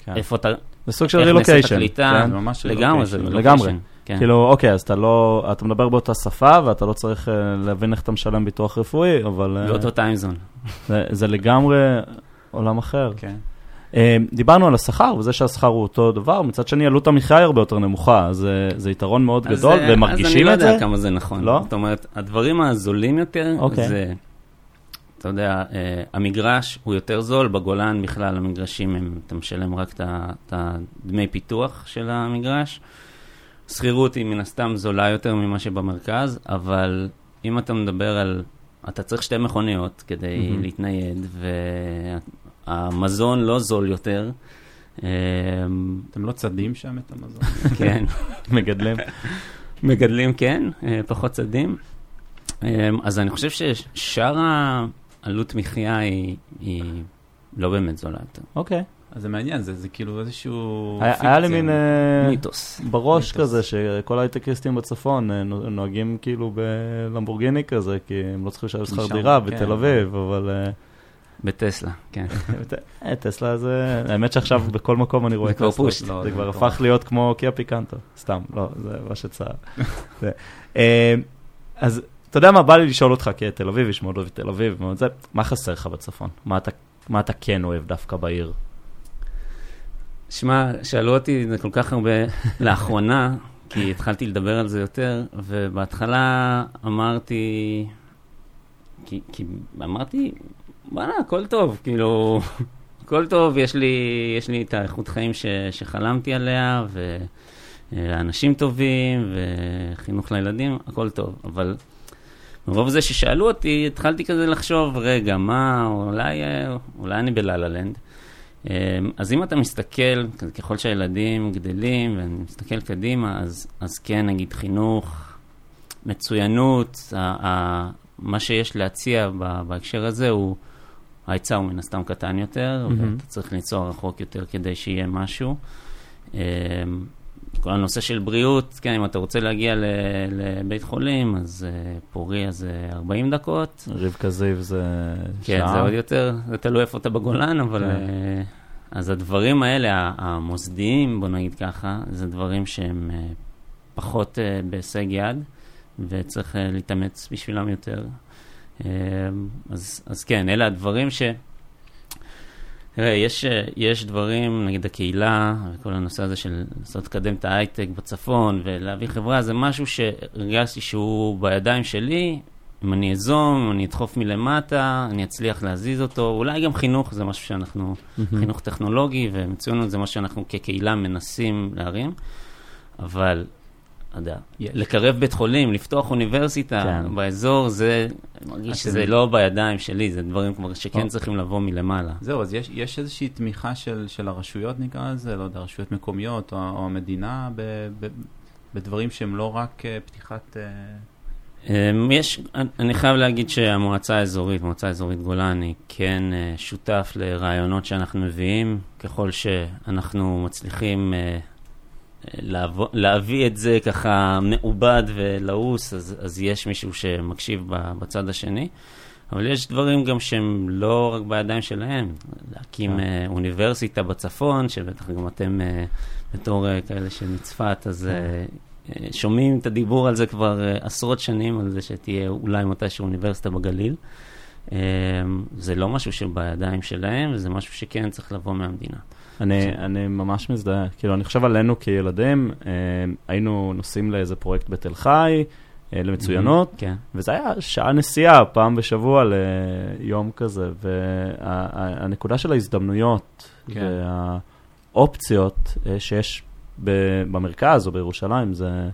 ואיפה כן. אתה... זה סוג של רילוקיישן. כן, ממש לגמרי, זה רילוקיישן. לגמרי. כן. כאילו, אוקיי, אז אתה לא, אתה מדבר באותה שפה, ואתה לא צריך uh, להבין איך אתה משלם ביטוח רפואי, אבל... אה, באותו טיימזון. זה, זה לגמרי עולם אחר. כן. אה, דיברנו על השכר, וזה שהשכר הוא אותו דבר, מצד שני עלות המחיה היא הרבה יותר נמוכה, אז זה יתרון מאוד גדול, ומרגישים את זה. אז אני לא יודע כמה זה נכון. לא? זאת אומרת, הדברים הזולים יותר, אוקיי. זה... אתה יודע, uh, המגרש הוא יותר זול, בגולן בכלל המגרשים, הם, אתה משלם רק את הדמי פיתוח של המגרש. שכירות היא מן הסתם זולה יותר ממה שבמרכז, אבל אם אתה מדבר על, אתה צריך שתי מכוניות כדי mm-hmm. להתנייד, והמזון לא זול יותר. אמ, אתם לא צדים שם את המזון? כן. מגדלים. מגדלים, כן, אה, פחות צדים. אמ, אז אני חושב ששאר עלות מחיה היא, היא לא באמת זולה יותר. אוקיי, אז זה מעניין, זה, זה כאילו איזשהו היה, פיקציה. היה לי מין אה, מיתוס. בראש מיתוס. כזה, שכל הייטקיסטים בצפון אה, נו- נוהגים כאילו בלמבורגיני כזה, כי הם לא צריכים לשלם שכר דירה כן. בתל אביב, אבל בטסלה, כן. אה, טסלה זה, האמת שעכשיו בכל מקום אני רואה זה כבר טסלה. לא, זה כבר מטורף. הפך להיות כמו קיה פיקנטו, סתם, לא, זה מה שצער. אה, אז אתה יודע מה, בא לי לשאול אותך כתל אביב, יש מאוד אוהב את תל אביב, מה חסר לך בצפון? מה אתה כן אוהב דווקא בעיר? שמע, שאלו אותי זה כל כך הרבה לאחרונה, כי התחלתי לדבר על זה יותר, ובהתחלה אמרתי, כי, כי אמרתי, וואלה, הכל טוב, כאילו, הכל טוב, יש לי, יש לי את האיכות חיים ש, שחלמתי עליה, ואנשים טובים, וחינוך לילדים, הכל טוב, אבל מרוב זה ששאלו אותי, התחלתי כזה לחשוב, רגע, מה, אולי, אולי אני בלה-לה לנד. אמ, אז אם אתה מסתכל, ככל שהילדים גדלים, ואני מסתכל קדימה, אז, אז כן, נגיד חינוך, מצוינות, ה, ה, מה שיש להציע בהקשר הזה הוא, ההיצע הוא מן הסתם קטן יותר, מהמם. ואתה צריך ליצור רחוק יותר כדי שיהיה משהו. אמ, כל הנושא של בריאות, כן, אם אתה רוצה להגיע ל, לבית חולים, אז uh, פוריה זה 40 דקות, רבקה זיו זה כן, שעה? זה עוד יותר, זה תלוי איפה אתה בגולן, אבל... כן. אה, אז הדברים האלה, המוסדיים, בוא נגיד ככה, זה דברים שהם אה, פחות אה, בהישג יד, וצריך אה, להתאמץ בשבילם יותר. אה, אז, אז כן, אלה הדברים ש... תראה, יש, יש דברים, נגיד הקהילה, וכל הנושא הזה של לנסות לקדם את ההייטק בצפון ולהביא חברה, זה משהו שהרגשתי שהוא בידיים שלי. אם אני אזום, אם אני אדחוף מלמטה, אני אצליח להזיז אותו. אולי גם חינוך זה משהו שאנחנו, מהמם. חינוך טכנולוגי ומצוינות זה מה שאנחנו כקהילה מנסים להרים. אבל, יודע. לקרב בית חולים, לפתוח אוניברסיטה כן. באזור, זה, אני מרגיש שזה לא בידיים שלי, זה דברים כבר שכן או. צריכים לבוא מלמעלה. זהו, אז יש, יש איזושהי תמיכה של, של הרשויות, נקרא לזה, לא יודע, רשויות מקומיות או, או המדינה, ב, ב, בדברים שהם לא רק אה, פתיחת... אה, אמ, יש, אני חייב להגיד שהמועצה האזורית, מועצה האזורית גולן, היא כן אה, שותף לרעיונות שאנחנו מביאים, ככל שאנחנו מצליחים להבוא, להביא את זה ככה מעובד ולעוס, אז, אז יש מישהו שמקשיב בצד השני. אבל יש דברים גם שהם לא רק בידיים שלהם. להקים כן. אה, אוניברסיטה בצפון, שבטח גם אתם אה, בתור אה, כאלה של מצפת, אז אה, אה, שומעים את הדיבור על זה כבר אה, עשרות שנים, על זה שתהיה אולי מתישהו אוניברסיטה בגליל. אה, זה לא משהו שבידיים שלהם, וזה משהו שכן צריך לבוא מהמדינה. אני, אני ממש מזדהה, כאילו אני חושב עלינו כילדים, אה, היינו נוסעים לאיזה פרויקט בתל חי, אה, למצוינות, כן. וזה היה שעה נסיעה פעם בשבוע ליום כזה, והנקודה של ההזדמנויות כן. והאופציות אה, שיש ב- במרכז או בירושלים, זה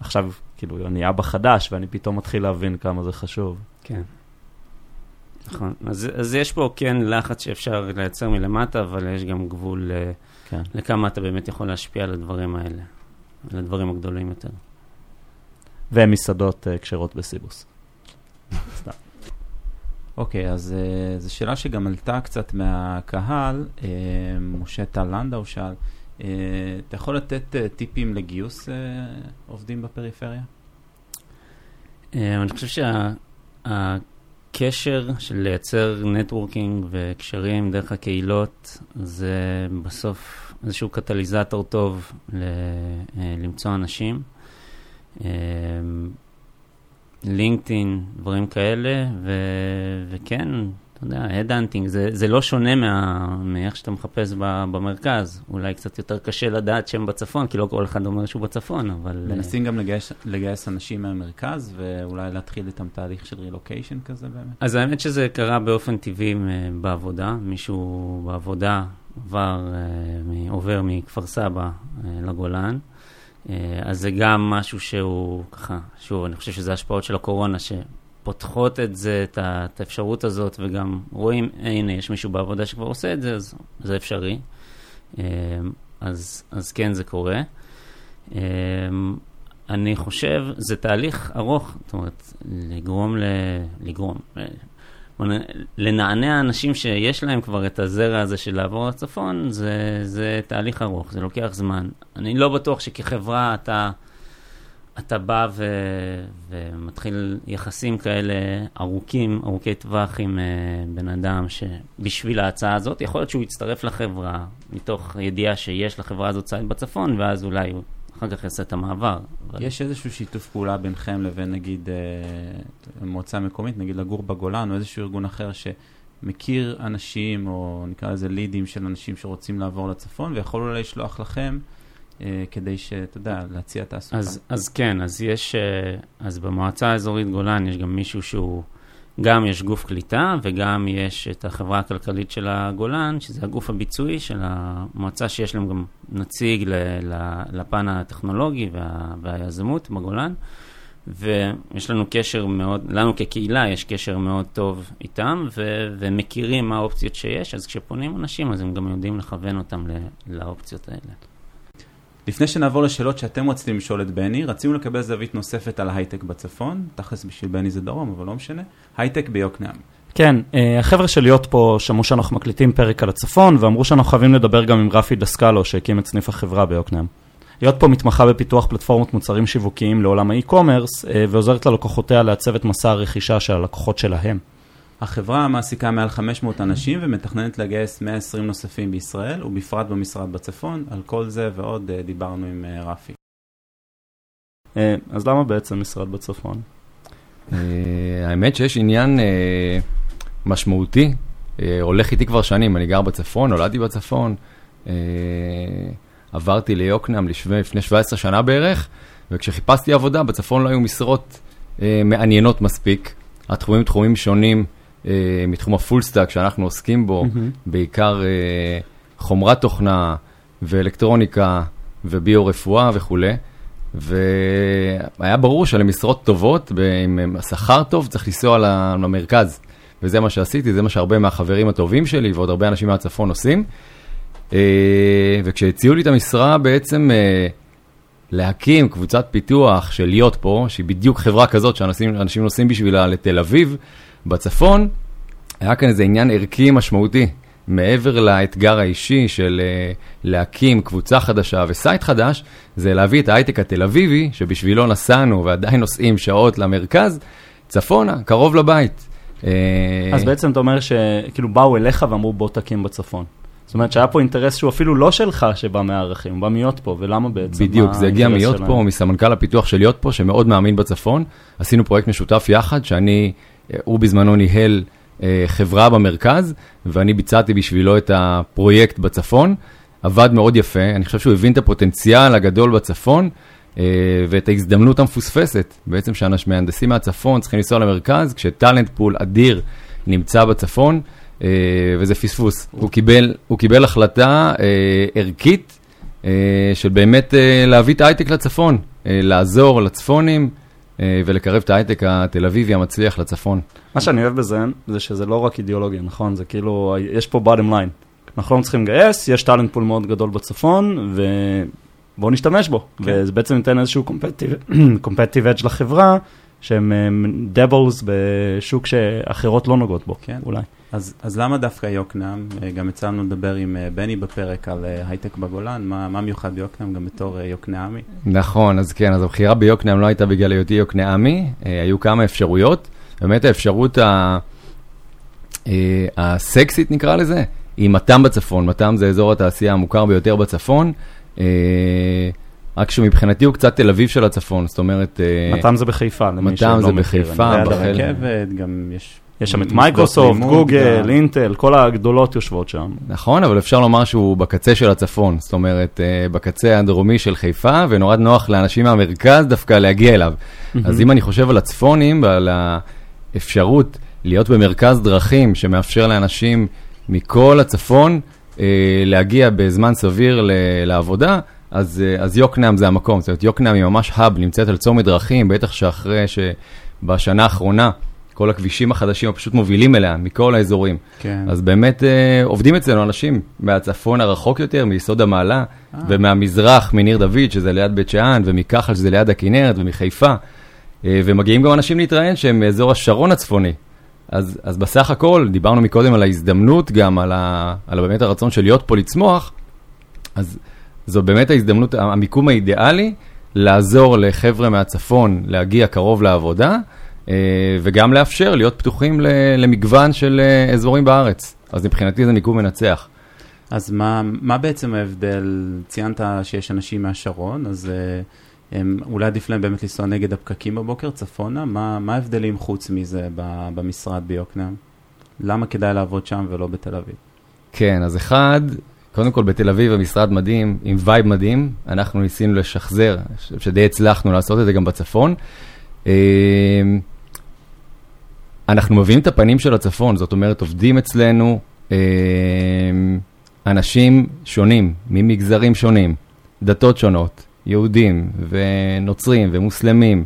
עכשיו, כאילו, אני אבא חדש ואני פתאום מתחיל להבין כמה זה חשוב. כן. נכון. אז, אז יש פה כן לחץ שאפשר לייצר מלמטה, אבל יש גם גבול אה, כן. לכמה אתה באמת יכול להשפיע על הדברים האלה, על הדברים הגדולים יותר. ומסעדות אה, כשרות בסיבוס. סתם. אוקיי, אז uh, זו שאלה שגם עלתה קצת מהקהל. Uh, משה טל לנדאו שאל, uh, אתה יכול לתת uh, טיפים לגיוס uh, עובדים בפריפריה? אה, אני חושב שהקשר של לייצר נטוורקינג וקשרים דרך הקהילות, זה בסוף איזשהו קטליזטור טוב ל- אה, למצוא אנשים. אה, לינקדאין, דברים כאלה, ו- וכן, אתה יודע, headhunting, זה, זה לא שונה מה, מאיך שאתה מחפש ב- במרכז. אולי קצת יותר קשה לדעת שהם בצפון, כי לא כל אחד אומר שהוא בצפון, אבל... אה, מנסים גם לגייס, לגייס אנשים מהמרכז, ואולי להתחיל איתם תהליך של רילוקיישן כזה באמת? אז האמת שזה קרה באופן טבעי אה, בעבודה. מישהו בעבודה עבר, אה, מ- עובר מכפר סבא לגולן. אז זה גם משהו שהוא ככה, שוב, אני חושב שזה השפעות של הקורונה שפותחות את זה, את האפשרות הזאת, וגם רואים, "אה, הנה, יש מישהו בעבודה שכבר עושה את זה, אז זה אפשרי. אה, אז, אז כן, זה קורה. אה, אני חושב, זה תהליך ארוך, זאת אומרת, לגרום ל... לגרום, לנענע אנשים שיש להם כבר את הזרע הזה של לעבור לצפון, זה, זה תהליך ארוך, זה לוקח זמן. אני לא בטוח שכחברה אתה, אתה בא ו, ומתחיל יחסים כאלה ארוכים, ארוכי טווח עם uh, בן אדם שבשביל ההצעה הזאת, יכול להיות שהוא יצטרף לחברה מתוך ידיעה שיש לחברה הזאת צייד בצפון, ואז אולי הוא אחר כך יעשה את המעבר. אבל... יש איזשהו שיתוף פעולה בינכם לבין נגיד אה, מועצה מקומית, נגיד לגור בגולן, או איזשהו ארגון אחר שמכיר אנשים, או נקרא לזה לידים של אנשים שרוצים לעבור לצפון, ויכול אולי לשלוח לכם אה, כדי שאתה יודע, להציע תעסוקה. אז, אז כן, אז יש, אה, אז במועצה האזורית גולן יש גם מישהו שהוא... גם יש גוף קליטה וגם יש את החברה הכלכלית של הגולן, שזה הגוף הביצועי של המועצה שיש להם גם נציג לפן הטכנולוגי וה, והיזמות בגולן. ויש לנו קשר מאוד, לנו כקהילה יש קשר מאוד טוב איתם, ו- ומכירים מה האופציות שיש, אז כשפונים אנשים אז הם גם יודעים לכוון אותם לאופציות האלה. לפני שנעבור לשאלות שאתם רציתם לשאול את בני, רצינו לקבל זווית נוספת על הייטק בצפון, תכלס בשביל בני זה דרום, אבל לא משנה, הייטק ביוקנעם. כן, אה, החבר'ה של להיות פה שמעו שאנחנו מקליטים פרק על הצפון, ואמרו שאנחנו חייבים לדבר גם עם רפי דסקלו, שהקים את סניף החברה ביוקנעם. להיות פה מתמחה בפיתוח פלטפורמות מוצרים שיווקיים לעולם האי-קומרס, אה, ועוזרת ללקוחותיה לעצב את מסע הרכישה של הלקוחות שלהם. החברה מעסיקה מעל 500 אנשים ומתכננת לגייס 120 נוספים בישראל, ובפרט במשרד בצפון. על כל זה ועוד אה, דיברנו עם אה, רפי. אה, אז למה בעצם משרד בצפון? האמת שיש עניין משמעותי, הולך איתי כבר שנים, אני גר בצפון, נולדתי בצפון, עברתי ליוקנעם לפני 17 שנה בערך, וכשחיפשתי עבודה, בצפון לא היו משרות מעניינות מספיק. התחומים תחומים שונים, מתחום ה full stack שאנחנו עוסקים בו. בעיקר אה, חומרה תוכנה ואלקטרוניקה וביו-רפואה וכולי. והיה ברור שלמשרות טובות, עם שכר טוב, צריך לנסוע למרכז. וזה מה שעשיתי, זה מה שהרבה מהחברים הטובים שלי ועוד הרבה אנשים מהצפון עושים. אה, וכשהציעו לי את המשרה בעצם להקים קבוצת פיתוח של להיות פה, שהיא בדיוק חברה כזאת שאנשים נוסעים בשבילה לתל אביב, בצפון, היה כאן איזה עניין ערכי משמעותי. מעבר לאתגר האישי של uh, להקים קבוצה חדשה וסייט חדש, זה להביא את ההייטק התל אביבי, שבשבילו נסענו ועדיין נוסעים שעות למרכז, צפונה, קרוב לבית. אה, אז בעצם אתה אומר שכאילו באו אליך ואמרו בוא תקים בצפון. זאת אומרת שהיה פה אינטרס שהוא אפילו לא שלך שבא מהערכים, הוא בא מיות פה, ולמה בעצם? בדיוק, זה הגיע מיות פה, מסמנכ"ל הפיתוח של להיות פה, שמאוד מאמין בצפון. עשינו פרויקט משותף יחד, שאני הוא בזמנו ניהל אה, חברה במרכז, ואני ביצעתי בשבילו את הפרויקט בצפון. עבד מאוד יפה, אני חושב שהוא הבין את הפוטנציאל הגדול בצפון אה, ואת ההזדמנות המפוספסת. בעצם שהמהנדסים מהצפון צריכים לנסוע למרכז, כשטאלנט פול אדיר נמצא בצפון, אה, וזה פספוס. הוא קיבל, הוא קיבל החלטה אה, ערכית אה, של באמת אה, להביא את ההייטק לצפון, אה, לעזור לצפונים. אה, ולקרב את ההייטק התל אביבי המצליח לצפון. מה שאני אוהב בזה, זה שזה לא רק אידיאולוגיה, נכון? זה כאילו, יש פה bottom line. אנחנו לא צריכים לגייס, יש טאלנט פול מאוד גדול בצפון, ובואו נשתמש בו. כן. וזה בעצם ניתן איזשהו competitive edge לחברה, שהם דבלס בשוק שאחרות לא נוגעות בו, כן. אולי. אז, אז למה דווקא יוקנעם? אה, גם יצאנו לדבר עם אה, בני בפרק על אה, הייטק בגולן, מה, מה מיוחד ביוקנעם גם בתור יוקנעמי? נכון, אז כן, אז הבחירה ביוקנעם לא הייתה בגלל היותי יוקנעמי, היו כמה אפשרויות. באמת האפשרות ה... הסקסית נקרא לזה, היא מתם בצפון, מתם זה אזור התעשייה המוכר ביותר בצפון. רק שמבחינתי הוא קצת תל אביב של הצפון, זאת אומרת... מתם זה בחיפה, למי שלא מכיר. מתם זה בחיפה. ליד הרכבת, גם יש יש שם את מייקרוסופט, גוגל, אינטל, כל הגדולות יושבות שם. נכון, אבל אפשר לומר שהוא בקצה של הצפון, זאת אומרת, אה, בקצה הדרומי של חיפה, ונורא נוח לאנשים מהמרכז דווקא להגיע אליו. אז אם אני חושב על הצפונים ועל האפשרות להיות במרכז דרכים שמאפשר לאנשים מכל הצפון אה, להגיע בזמן סביר לעבודה, אז, אה, אז יוקנעם זה המקום, זאת אומרת, יוקנעם היא ממש האב, נמצאת על צומת דרכים, בטח שאחרי שבשנה האחרונה כל הכבישים החדשים פשוט מובילים אליה, מכל האזורים. כן. אז באמת אה, עובדים אצלנו אנשים מהצפון הרחוק יותר, מיסוד המעלה, אה. ומהמזרח, מניר דוד, שזה ליד בית שאן, ומכחל, שזה ליד הכנרת, ומחיפה. אה, ומגיעים גם אנשים להתראיין שהם מאזור השרון הצפוני. אז, אז בסך הכל, דיברנו מקודם על ההזדמנות, גם על, ה, על באמת הרצון של להיות פה לצמוח, אז זו באמת ההזדמנות, המיקום האידיאלי, לעזור לחבר'ה מהצפון להגיע קרוב לעבודה, וגם לאפשר להיות פתוחים למגוון של אה, אזורים בארץ. אז מבחינתי זה מיקום מנצח. אז מה, מה בעצם ההבדל? ציינת שיש אנשים מהשרון, אז אה, הם, אולי עדיף להם באמת לנסוע נגד הפקקים בבוקר, צפונה? מה, מה ההבדלים חוץ מזה במשרד ביוקנעם? למה כדאי לעבוד שם ולא בתל אביב? כן, אז אחד, קודם כל בתל אביב המשרד מדהים, עם vibe מדהים, אנחנו ניסינו לשחזר, שדי הצלחנו לעשות את זה גם בצפון. אנחנו מביאים את הפנים של הצפון, זאת אומרת, עובדים אצלנו אה, אנשים שונים, ממגזרים שונים, דתות שונות, יהודים ונוצרים ומוסלמים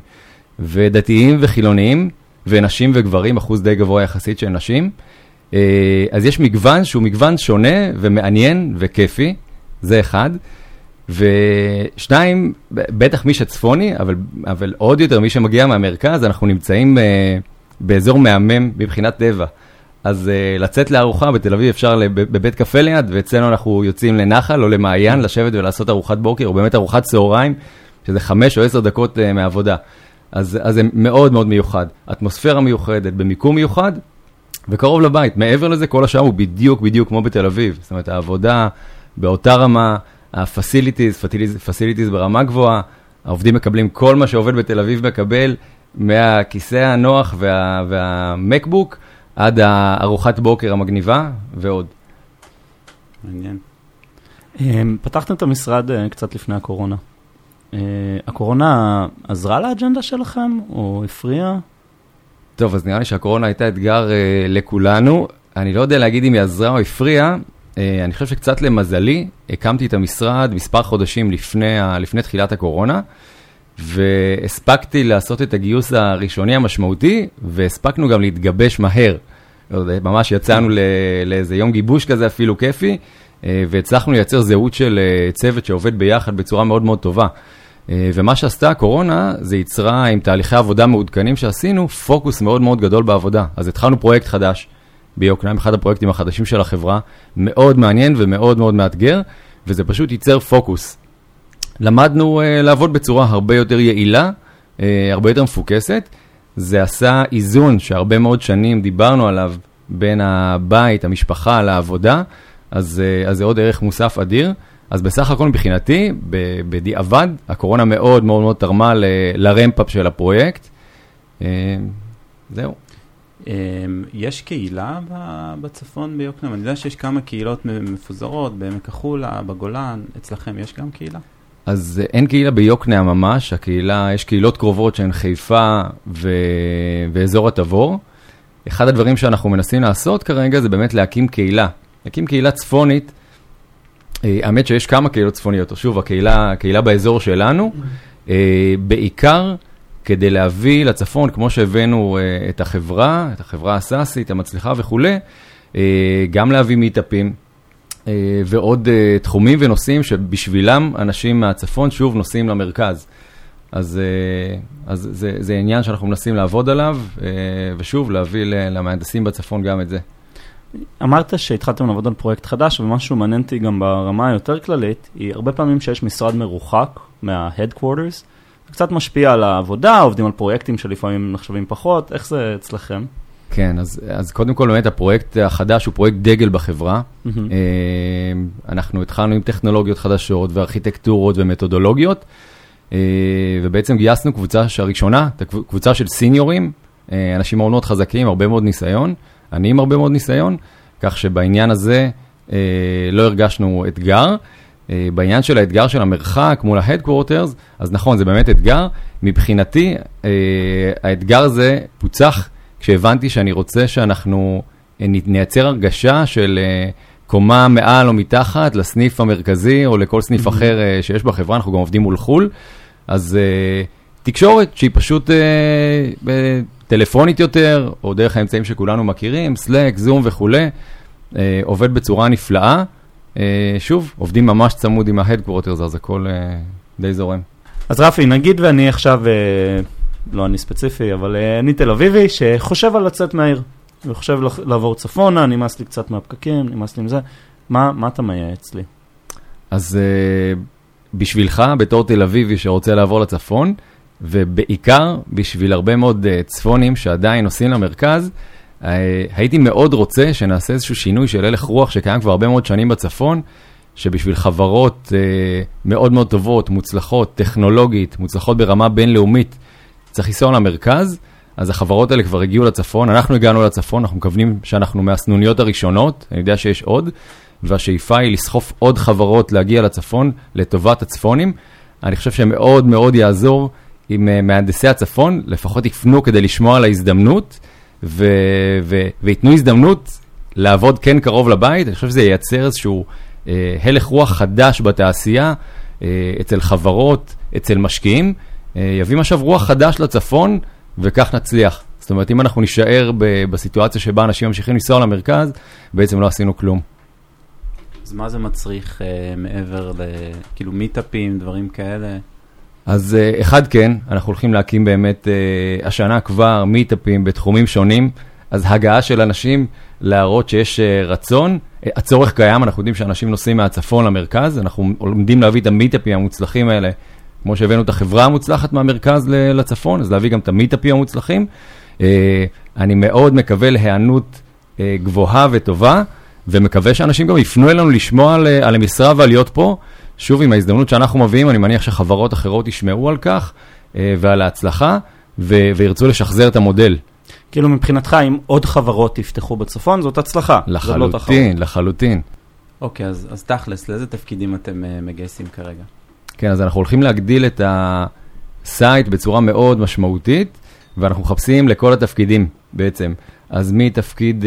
ודתיים וחילוניים, ונשים וגברים, אחוז די גבוה יחסית של נשים. אה, אז יש מגוון שהוא מגוון שונה ומעניין וכיפי, זה אחד. ושניים, בטח מי שצפוני, אבל, אבל עוד יותר מי שמגיע מהמרכז, אנחנו נמצאים... באזור מהמם מבחינת טבע. אז uh, לצאת לארוחה בתל אביב אפשר לב, בבית קפה ליד, ואצלנו אנחנו יוצאים לנחל או למעיין לשבת ולעשות ארוחת בוקר, או באמת ארוחת צהריים, שזה חמש או עשר דקות uh, מעבודה. אז, אז זה מאוד מאוד מיוחד. אטמוספירה מיוחדת, במיקום מיוחד, וקרוב לבית. מעבר לזה, כל השאר הוא בדיוק בדיוק כמו בתל אביב. זאת אומרת, העבודה באותה רמה, ה-facilities, facilities ברמה גבוהה, העובדים מקבלים כל מה שעובד בתל אביב מקבל. מהכיסא הנוח וה, והמקבוק עד הארוחת בוקר המגניבה ועוד. מעניין. אמ, פתחתם את המשרד אה, קצת לפני הקורונה. אה, הקורונה עזרה לאג'נדה שלכם או הפריעה? טוב, אז נראה לי שהקורונה הייתה אתגר uh, לכולנו. אני לא יודע להגיד אם היא עזרה או הפריעה. אני חושב שקצת למזלי, הקמתי את המשרד מספר חודשים לפני, לפני תחילת הקורונה. והספקתי לעשות את הגיוס הראשוני המשמעותי, והספקנו גם להתגבש מהר. ממש יצאנו לאיזה יום גיבוש כזה אפילו כיפי, אה, והצלחנו לייצר זהות של אה, צוות שעובד ביחד בצורה מאוד מאוד טובה. אה, ומה שעשתה הקורונה, זה יצרה עם תהליכי עבודה מעודכנים שעשינו, פוקוס מאוד מאוד גדול בעבודה. אז התחלנו פרויקט חדש ביוקנעם, אחד הפרויקטים החדשים של החברה, מאוד מעניין ומאוד מאוד מאתגר, וזה פשוט ייצר פוקוס. למדנו uh, לעבוד בצורה הרבה יותר יעילה, uh, הרבה יותר מפוקסת. זה עשה איזון שהרבה מאוד שנים דיברנו עליו בין הבית, המשפחה, לעבודה, אז, uh, אז זה עוד ערך מוסף אדיר. אז בסך הכל מבחינתי, בדיעבד, הקורונה מאוד מאוד מאוד תרמה לרמפ-אפ של הפרויקט. Uh, זהו. יש קהילה בצפון ביוקנעם? אני יודע שיש כמה קהילות מפוזרות, בעמק החולה, בגולן, אצלכם יש גם קהילה? אז אין קהילה ביוקנעם ממש, הקהילה, יש קהילות קרובות שהן חיפה ו... ואזור התבור. אחד הדברים שאנחנו מנסים לעשות כרגע זה באמת להקים קהילה. להקים קהילה צפונית, אה, האמת שיש כמה קהילות צפוניות, שוב, הקהילה, הקהילה באזור שלנו, אה, בעיקר כדי להביא לצפון, כמו שהבאנו אה, את החברה, את החברה הסאסית, המצליחה וכולי, גם להביא מיטאפים. אה, ועוד אה, תחומים ונושאים שבשבילם אנשים מהצפון שוב נוסעים למרכז. אז, אה, אז זה, זה עניין שאנחנו מנסים לעבוד עליו, ושוב, להביא למהנדסים בצפון גם את זה. אמרת שהתחלתם לעבוד על פרויקט חדש, ומשהו מעניין אותי גם ברמה היותר כללית, היא הרבה פעמים שיש משרד מרוחק מה-headquarters, זה קצת משפיע על העבודה, עובדים על פרויקטים שלפעמים נחשבים פחות, איך זה אצלכם? כן, אז, אז קודם כל באמת הפרויקט החדש הוא פרויקט דגל בחברה. Mm-hmm. אנחנו התחלנו עם טכנולוגיות חדשות וארכיטקטורות ומתודולוגיות, אה, ובעצם גייסנו קבוצה הראשונה, קבוצה של סיניורים, אה, אנשים מאוד מאוד חזקים, הרבה מאוד ניסיון, אני עם הרבה מאוד ניסיון, כך שבעניין הזה לא הרגשנו אתגר. בעניין של האתגר של המרחק מול ה-Headquarters, אז נכון, זה באמת אתגר. מבחינתי, האתגר הזה פוצח כשהבנתי שאני רוצה שאנחנו אה, נייצר הרגשה של אה, קומה מעל או מתחת לסניף המרכזי או לכל סניף. אחר אה, שיש בחברה, אנחנו גם עובדים מול חו"ל, אז תקשורת שהיא פשוט טלפונית יותר, או דרך האמצעים שכולנו מכירים, סלאק, זום וכולי, עובד בצורה נפלאה. שוב, עובדים ממש צמוד עם ה-Headquarters, אז הכל די זורם. אז רפי, נגיד ואני עכשיו לא אני ספציפי, אבל uh, אני תל אביבי שחושב על לצאת מהעיר. וחושב לעבור צפונה, נמאס לי קצת מהפקקים, נמאס לי מזה, מה, מה אתה מייעץ לי? אז uh, בשבילך, בתור תל אביבי שרוצה לעבור לצפון, ובעיקר בשביל הרבה מאוד uh, צפונים שעדיין נוסעים למרכז, הייתי מאוד רוצה שנעשה איזשהו שינוי של הלך רוח שקיים כבר הרבה מאוד שנים בצפון, שבשביל חברות מאוד מאוד טובות, מוצלחות, טכנולוגית, מוצלחות ברמה בינלאומית, צריך לנסוע למרכז, אז החברות האלה כבר הגיעו לצפון, אנחנו הגענו לצפון, אנחנו מכוונים שאנחנו מהסנוניות הראשונות, אני יודע שיש עוד, והשאיפה היא לסחוף עוד חברות להגיע לצפון לטובת הצפונים. אני חושב שמאוד מאוד יעזור אם uh, מהנדסי הצפון לפחות יפנו כדי לשמוע על ההזדמנות, ו- ו- וייתנו הזדמנות לעבוד כן קרוב לבית, אני חושב שזה ייצר איזשהו uh, הלך רוח חדש בתעשייה, uh, אצל חברות, אצל משקיעים, יביא משב רוח חדש לצפון, וכך נצליח. זאת אומרת, אם אנחנו נישאר ב- בסיטואציה שבה אנשים ממשיכים לנסוע למרכז, בעצם לא עשינו כלום. אז מה זה מצריך uh, מעבר לכאילו מיטאפים, דברים כאלה? אז uh, אחד כן, אנחנו הולכים להקים באמת uh, השנה כבר מיטאפים בתחומים שונים, אז הגעה של אנשים להראות שיש uh, רצון, uh, הצורך קיים, אנחנו יודעים שאנשים נוסעים מהצפון למרכז, אנחנו עומדים להביא את המיטאפים המוצלחים האלה, כמו שהבאנו את החברה המוצלחת מהמרכז לצפון, אז להביא גם את המיטאפים המוצלחים. Uh, אני מאוד מקווה להיענות uh, גבוהה וטובה. ומקווה שאנשים גם יפנו אלינו לשמוע על, על המשרה ועל להיות פה. שוב, עם ההזדמנות שאנחנו מביאים, אני מניח שחברות אחרות ישמעו על כך אה, ועל ההצלחה, ו- וירצו לשחזר את המודל. כאילו מבחינתך, אם עוד חברות יפתחו בצפון, זאת הצלחה. לא לחלוטין, לא לחלוטין. אוקיי, אז, אז תכלס, לאיזה תפקידים אתם uh, מגייסים כרגע? כן, אז אנחנו הולכים להגדיל את ה site בצורה מאוד משמעותית, ואנחנו מחפשים לכל התפקידים בעצם. אז מתפקיד uh,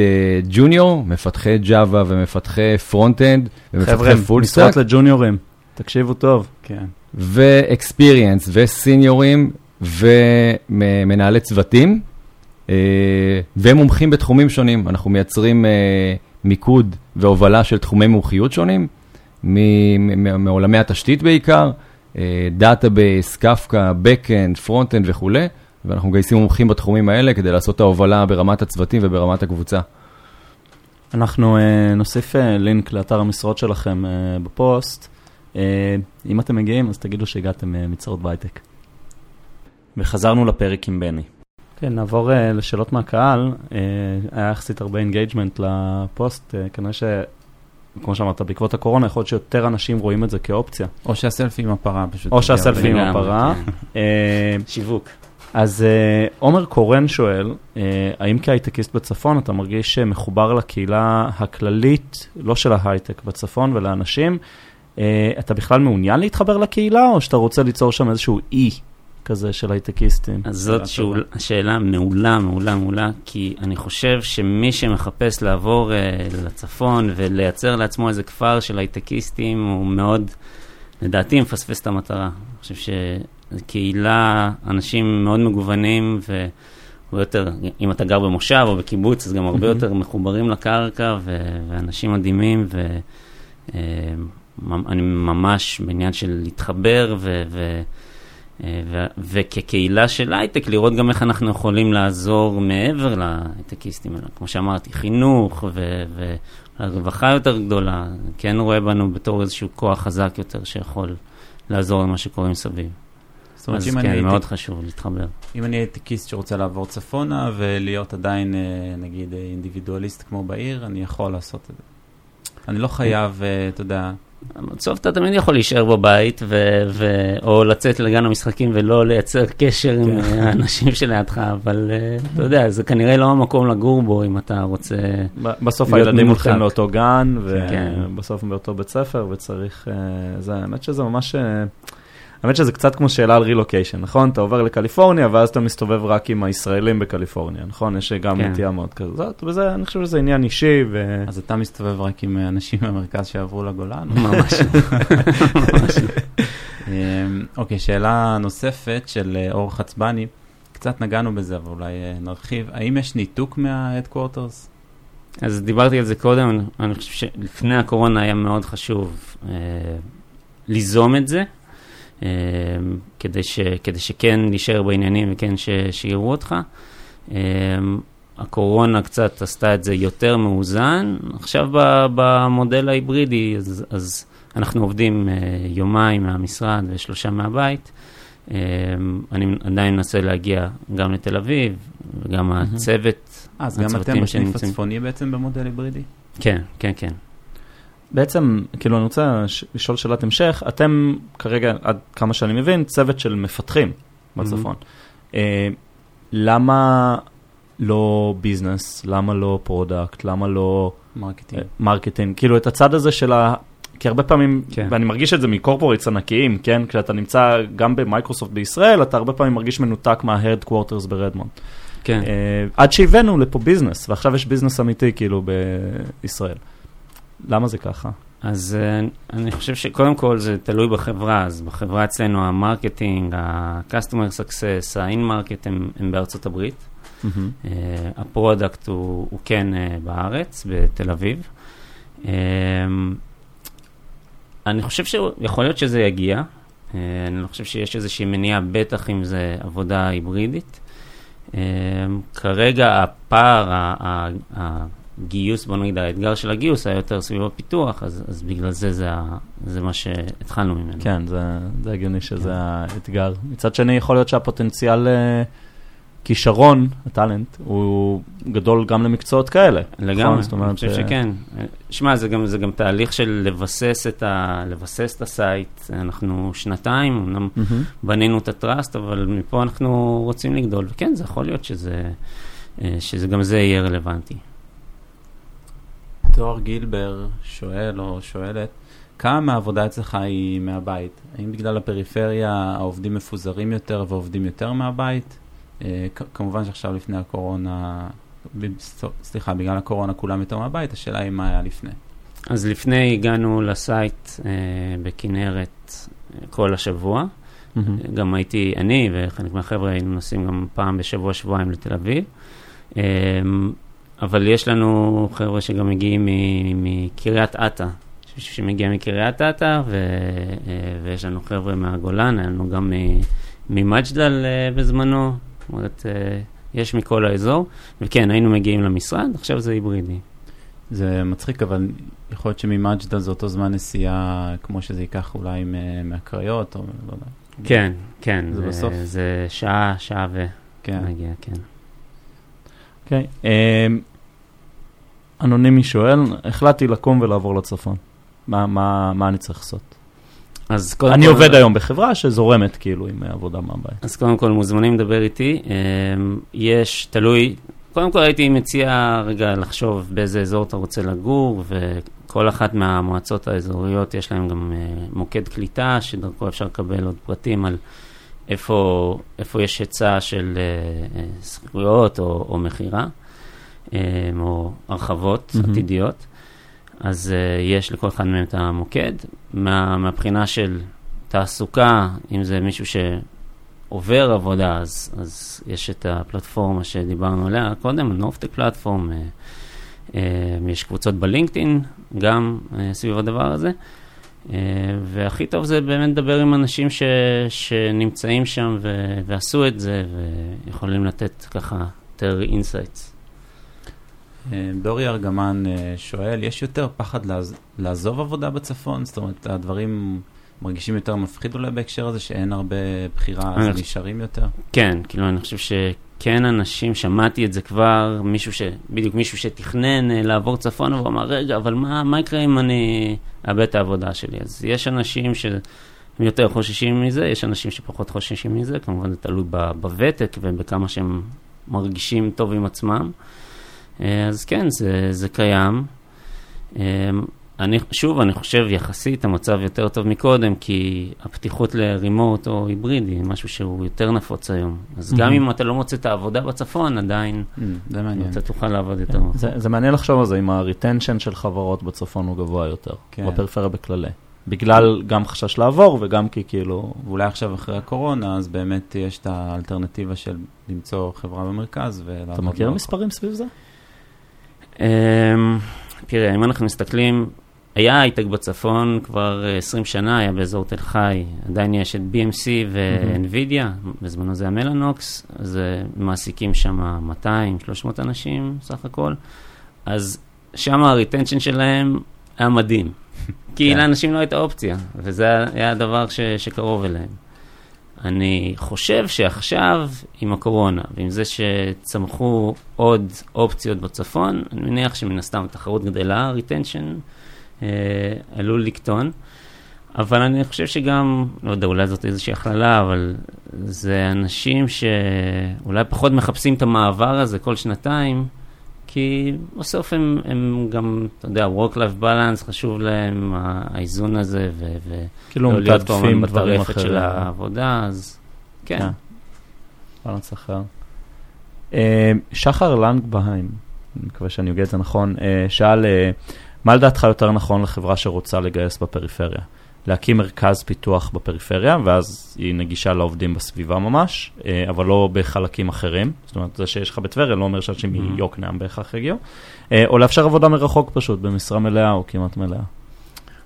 junior, מפתחי Java ומפתחי front-end ומפתחי full stack. חבר'ה, משרות לג'וניורים, תקשיבו טוב. כן. ו experienced וסיניורים ומנהלי צוותים uh, ומומחים בתחומים שונים. אנחנו מייצרים uh, מיקוד והובלה של תחומי מומחיות שונים, מעולמי התשתית בעיקר, database, Kafka, Backend, Frontend וכולי. ואנחנו מגייסים מומחים בתחומים האלה כדי לעשות את ההובלה ברמת הצוותים וברמת הקבוצה. אנחנו uh, נוסיף uh, לינק לאתר המשרות שלכם uh, בפוסט. Uh, אם אתם מגיעים, אז תגידו שהגעתם uh, מצרות בהייטק. וחזרנו לפרק עם בני. כן, נעבור uh, לשאלות מהקהל. Uh, היה יחסית הרבה engagement לפוסט, uh, כנראה ש... כמו שאמרת, בעקבות הקורונה, יכול להיות שיותר אנשים רואים את זה כאופציה. או שה selfie עם הפרה פשוט. או שה selfie עם הפרה. כן. שיווק. אז uh, עומר קורן שואל, uh, האם כהייטקיסט בצפון אתה מרגיש מחובר לקהילה הכללית, לא של ההייטק בצפון ולאנשים, אתה בכלל מעוניין להתחבר לקהילה, או שאתה רוצה ליצור שם איזשהו אי כזה של הייטקיסטים? אז זאת שאול, שאלה מעולה, מעולה, מעולה, כי אני חושב שמי שמחפש לעבור uh, לצפון ולייצר לעצמו איזה כפר של הייטקיסטים, הוא מאוד, לדעתי, מפספס את המטרה. אני חושב ש... קהילה, אנשים מאוד מגוונים, והרבה יותר, אם אתה גר במושב או בקיבוץ, אז גם הרבה יותר מחוברים לקרקע, ו- ואנשים מדהימים, ואני ממש בעניין של להתחבר, ו- ו- ו- וכקהילה של הייטק, לראות גם איך אנחנו יכולים לעזור מעבר להייטקיסטים האלה. כמו שאמרתי, חינוך והרווחה יותר גדולה, כן רואה בנו בתור איזשהו כוח חזק יותר שיכול לעזור למה שקורה מסביב. זאת אומרת, אז כן, הייתי, מאוד חשוב להתחבר. אם אני הייטקיסט שרוצה לעבור צפונה ולהיות עדיין, אה, נגיד, אינדיבידואליסט כמו בעיר, אני יכול לעשות את זה. אני לא חייב, אה, אתה יודע... בסוף אתה תמיד יכול להישאר בבית, ו- ו- או לצאת לגן המשחקים ולא לייצר קשר עם כן. האנשים שלידך, אבל uh, אתה יודע, זה כנראה לא המקום לגור בו אם אתה רוצה בסוף הילדים הולכים לאותו גן, ובסוף כן. באותו בית ספר, וצריך... Uh, זה, האמת שזה ממש... האמת שזה קצת כמו שאלה על רילוקיישן, נכון? אתה עובר לקליפורניה ואז אתה מסתובב רק עם הישראלים בקליפורניה, נכון? יש גם כן. נטייה מאוד כזאת, וזה, אני חושב שזה עניין אישי. ו... אז אתה מסתובב רק עם אנשים מהמרכז שעברו לגולן? ממש. אמ, אוקיי, שאלה נוספת של אה, אור חצבני, קצת נגענו בזה, אבל אולי אה, נרחיב. האם יש ניתוק מה-Headquarters? אז דיברתי על זה קודם, אני חושב שלפני הקורונה היה מאוד חשוב אה, ליזום את זה, כדי, ש, כדי שכן להישאר בעניינים וכן ש, שיראו אותך. אמ, הקורונה קצת עשתה את זה יותר מאוזן. עכשיו במודל ההיברידי, אז, אז אנחנו עובדים uh, יומיים מהמשרד ושלושה מהבית. Uh, אני עדיין מנסה להגיע גם לתל אביב, וגם. הצוות, אז גם אתם בסניף הצפוני בעצם במודל היברידי? כן, כן, כן. בעצם, כאילו, אני רוצה לשאול שאלת המשך. אתם כרגע, עד כמה שאני מבין, צוות של מפתחים בצפון. Mm-hmm. Uh, למה לא business? למה לא product? למה לא... marketing. Uh, marketing. כאילו, את הצד הזה של ה... כי הרבה פעמים, כן. ואני מרגיש את זה מ corporates ענקיים, כן? כשאתה נמצא גם במייקרוסופט בישראל, אתה הרבה פעמים מרגיש מנותק מה-headquarters ברדמונד. כן. Uh, עד שהבאנו לפה business, ועכשיו יש business אמיתי כאילו בישראל. למה זה ככה? אז uh, אני חושב שקודם כל זה תלוי בחברה, אז בחברה אצלנו ה marketing, ה-customer success, ה-in-market הם, הם בארצות הברית. Mm-hmm. Uh, ה product הוא, הוא כן uh, בארץ, בתל אביב. Uh, אני חושב שיכול להיות שזה יגיע. Uh, אני לא חושב שיש איזושהי מניעה, בטח אם זה עבודה היברידית. Uh, כרגע הפער, הגיוס, בוא נגיד, האתגר של הגיוס היה יותר סביב הפיתוח, אז, אז בגלל זה זה, זה מה שהתחלנו ממנו. כן, זה, זה הגיוני שזה כן. האתגר. מצד שני, יכול להיות שהפוטנציאל אה, כישרון, ה talent, הוא גדול גם למקצועות כאלה. לגמרי, נכון? אני חושב ש... שכן. שמע, זה גם, זה גם תהליך של לבסס את, ה, לבסס את ה site. אנחנו שנתיים, אמנם mm-hmm. בנינו את הטראסט, אבל מפה אנחנו רוצים לגדול, וכן, זה יכול להיות שזה, אה, שזה גם זה יהיה רלוונטי. תואר גילבר שואל או שואלת, כמה מהעבודה אצלך היא מהבית? האם בגלל הפריפריה העובדים מפוזרים יותר ועובדים יותר מהבית? אה, כמובן שעכשיו לפני הקורונה, סליחה, בגלל הקורונה כולם יותר מהבית, השאלה היא מה היה לפני. אז לפני הגענו לסייט אה, בכנרת אה, כל השבוע. Mm-hmm. גם הייתי, אני וחלק מהחבר'ה היינו נוסעים גם פעם בשבוע, שבועיים לתל אביב. אה, אבל יש לנו חבר'ה שגם מגיעים מקריית אתא, יש מישהו שמגיע מקריית אתא, ו, ויש לנו חבר'ה מהגולן, היה לנו גם ממג'דל אה, בזמנו, זאת אומרת, אה, יש מכל האזור, וכן, היינו מגיעים למשרד, עכשיו זה היברידי. זה מצחיק, אבל יכול להיות שממג'דל זה אותו זמן נסיעה, כמו שזה ייקח אולי מהקריות, או לא יודע. כן, כן, זה, זה בסוף. זה שעה, שעה ו... כן. נגיע, כן. אוקיי. Okay. אמ, אנונימי שואל, החלטתי לקום ולעבור לצפון. מה, מה, מה אני צריך לעשות? אז קודם אני כל... עובד היום בחברה שזורמת כאילו עם עבודה מהבית. אז קודם כל מוזמנים לדבר איתי. אמ, יש, תלוי, קודם כל הייתי מציע רגע לחשוב באיזה אזור אתה רוצה לגור, וכל אחת מהמועצות האזוריות יש להם גם אה, מוקד קליטה, שדרכו אפשר לקבל עוד פרטים על איפה, איפה יש היצע של זכויות אה, אה, או, או מכירה. אמ, או הרחבות mm-hmm. עתידיות, אז יש לכל אחד מהם את המוקד. מה, מהבחינה של תעסוקה, אם זה מישהו שעובר עבודה, אז, אז יש את הפלטפורמה שדיברנו עליה קודם, הנופטק פלטפורם, יש קבוצות בלינקדאין, גם סביב הדבר הזה. Uh, והכי טוב זה באמת לדבר עם אנשים ש, שנמצאים שם ו, ועשו את זה ויכולים לתת ככה יותר insights. אה, דורי ארגמן אה, שואל, יש יותר פחד לעזוב עבודה בצפון? זאת אומרת, הדברים מרגישים יותר מפחיד אולי בהקשר הזה, שאין הרבה בחירה, אז נשארים יותר? כן, כאילו, אני חושב שכן אנשים, שמעתי את זה כבר, מישהו ש... בדיוק מישהו שתכנן אה, לעבור צפון, והוא אמר, רגע, אבל מה, מה יקרה אם אני אאבד את העבודה שלי? אז יש אנשים ש... הם יותר חוששים מזה, יש אנשים שפחות חוששים מזה, כמובן זה תלוי בוותק ובכמה שהם מרגישים טוב עם עצמם. אה, אז כן, זה, זה קיים. אני, שוב, אני חושב יחסית המצב יותר טוב מקודם, כי הפתיחות לרימוט או היברידי, היא משהו שהוא יותר נפוץ היום. אז mm-hmm. גם אם אתה לא מוצא את העבודה בצפון, עדיין mm. אתה תוכל לעבוד יותר נכון. זה, זה מעניין לחשוב על זה, אם הריטנשן של חברות בצפון הוא גבוה יותר, כן. בפריפריה בכללי. בגלל גם חשש לעבור וגם כי כאילו... ואולי עכשיו אחרי הקורונה, אז באמת יש את האלטרנטיבה של למצוא חברה במרכז ולעבוד. אתה מכיר מספרים סביב זה? אמ, תראה, אם אנחנו מסתכלים, היה הייטק בצפון כבר 20 שנה, היה באזור תל חי, עדיין יש את BMC ו-NVIDIA, בזמנו זה המלאנוקס, אז מעסיקים שם 200-300 אנשים סך הכל, אז שם ה retention שלהם היה מדהים, כי כן. לאנשים לא הייתה אופציה, וזה היה הדבר ש- שקרוב אליהם. אני חושב שעכשיו, עם הקורונה, ועם זה שצמחו עוד אופציות בצפון, אני מניח שמן הסתם התחרות גדלה, retention אה, עלול לקטון. אבל אני חושב שגם, לא יודע, אולי זאת איזושהי הכללה, אבל זה אנשים שאולי פחות מחפשים את המעבר הזה כל שנתיים, כי בסוף הם, הם גם, אתה יודע, work-life balance, חשוב להם האיזון הזה, ו... כאילו לא להיות כמובן בטרפת של העבודה, אז כן. כן. בלנס אחר. אה, שחר לנגבהיים, אני מקווה שאני אוגע את זה נכון, אה, שאל, אה, מה לדעתך יותר נכון לחברה שרוצה לגייס בפריפריה? להקים מרכז פיתוח בפריפריה, ואז היא נגישה לעובדים בסביבה ממש, אה, אבל לא בחלקים אחרים. זאת אומרת, זה שיש לך בטבריה לא אומר שאנשים mm-hmm. מיוקנעם בהכרח יגיעו. אה, או לאפשר עבודה מרחוק פשוט, במשרה מלאה או כמעט מלאה.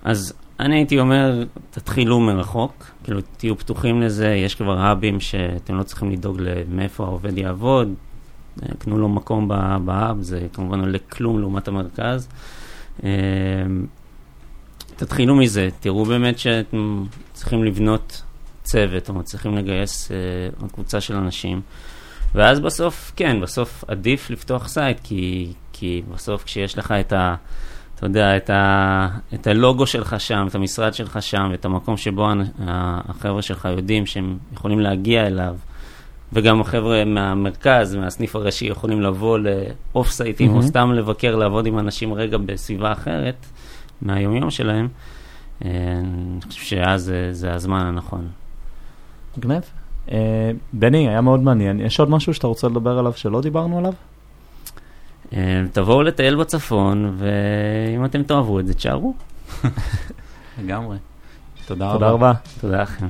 אז אני הייתי אומר, תתחילו מרחוק, כאילו תהיו פתוחים לזה, יש כבר האבים שאתם לא צריכים לדאוג מאיפה העובד יעבוד, אה, קנו לו מקום ב hub, זה כמובן עולה כלום לעומת המרכז. תתחילו מזה, תראו באמת שאתם צריכים לבנות צוות, או צריכים לגייס uh, קבוצה של אנשים, ואז בסוף, כן, בסוף עדיף לפתוח site, כי, כי בסוף כשיש לך את ה... אתה יודע, את, ה, את הלוגו שלך שם, את המשרד שלך שם, את המקום שבו החבר'ה שלך יודעים שהם יכולים להגיע אליו, וגם החבר'ה מהמרכז, מהסניף הראשי, יכולים לבוא לאוף סייטים, mm-hmm. או סתם לבקר, לעבוד עם אנשים רגע בסביבה אחרת, מהיומיום שלהם, אה, אני חושב שאז זה, זה הזמן הנכון. מגניב. אה, בני, היה מאוד מעניין. יש עוד משהו שאתה רוצה לדבר עליו שלא דיברנו עליו? אה, תבואו לטייל בצפון, ואם אתם תאהבו את זה, תשארו. לגמרי. תודה רבה. תודה לכם.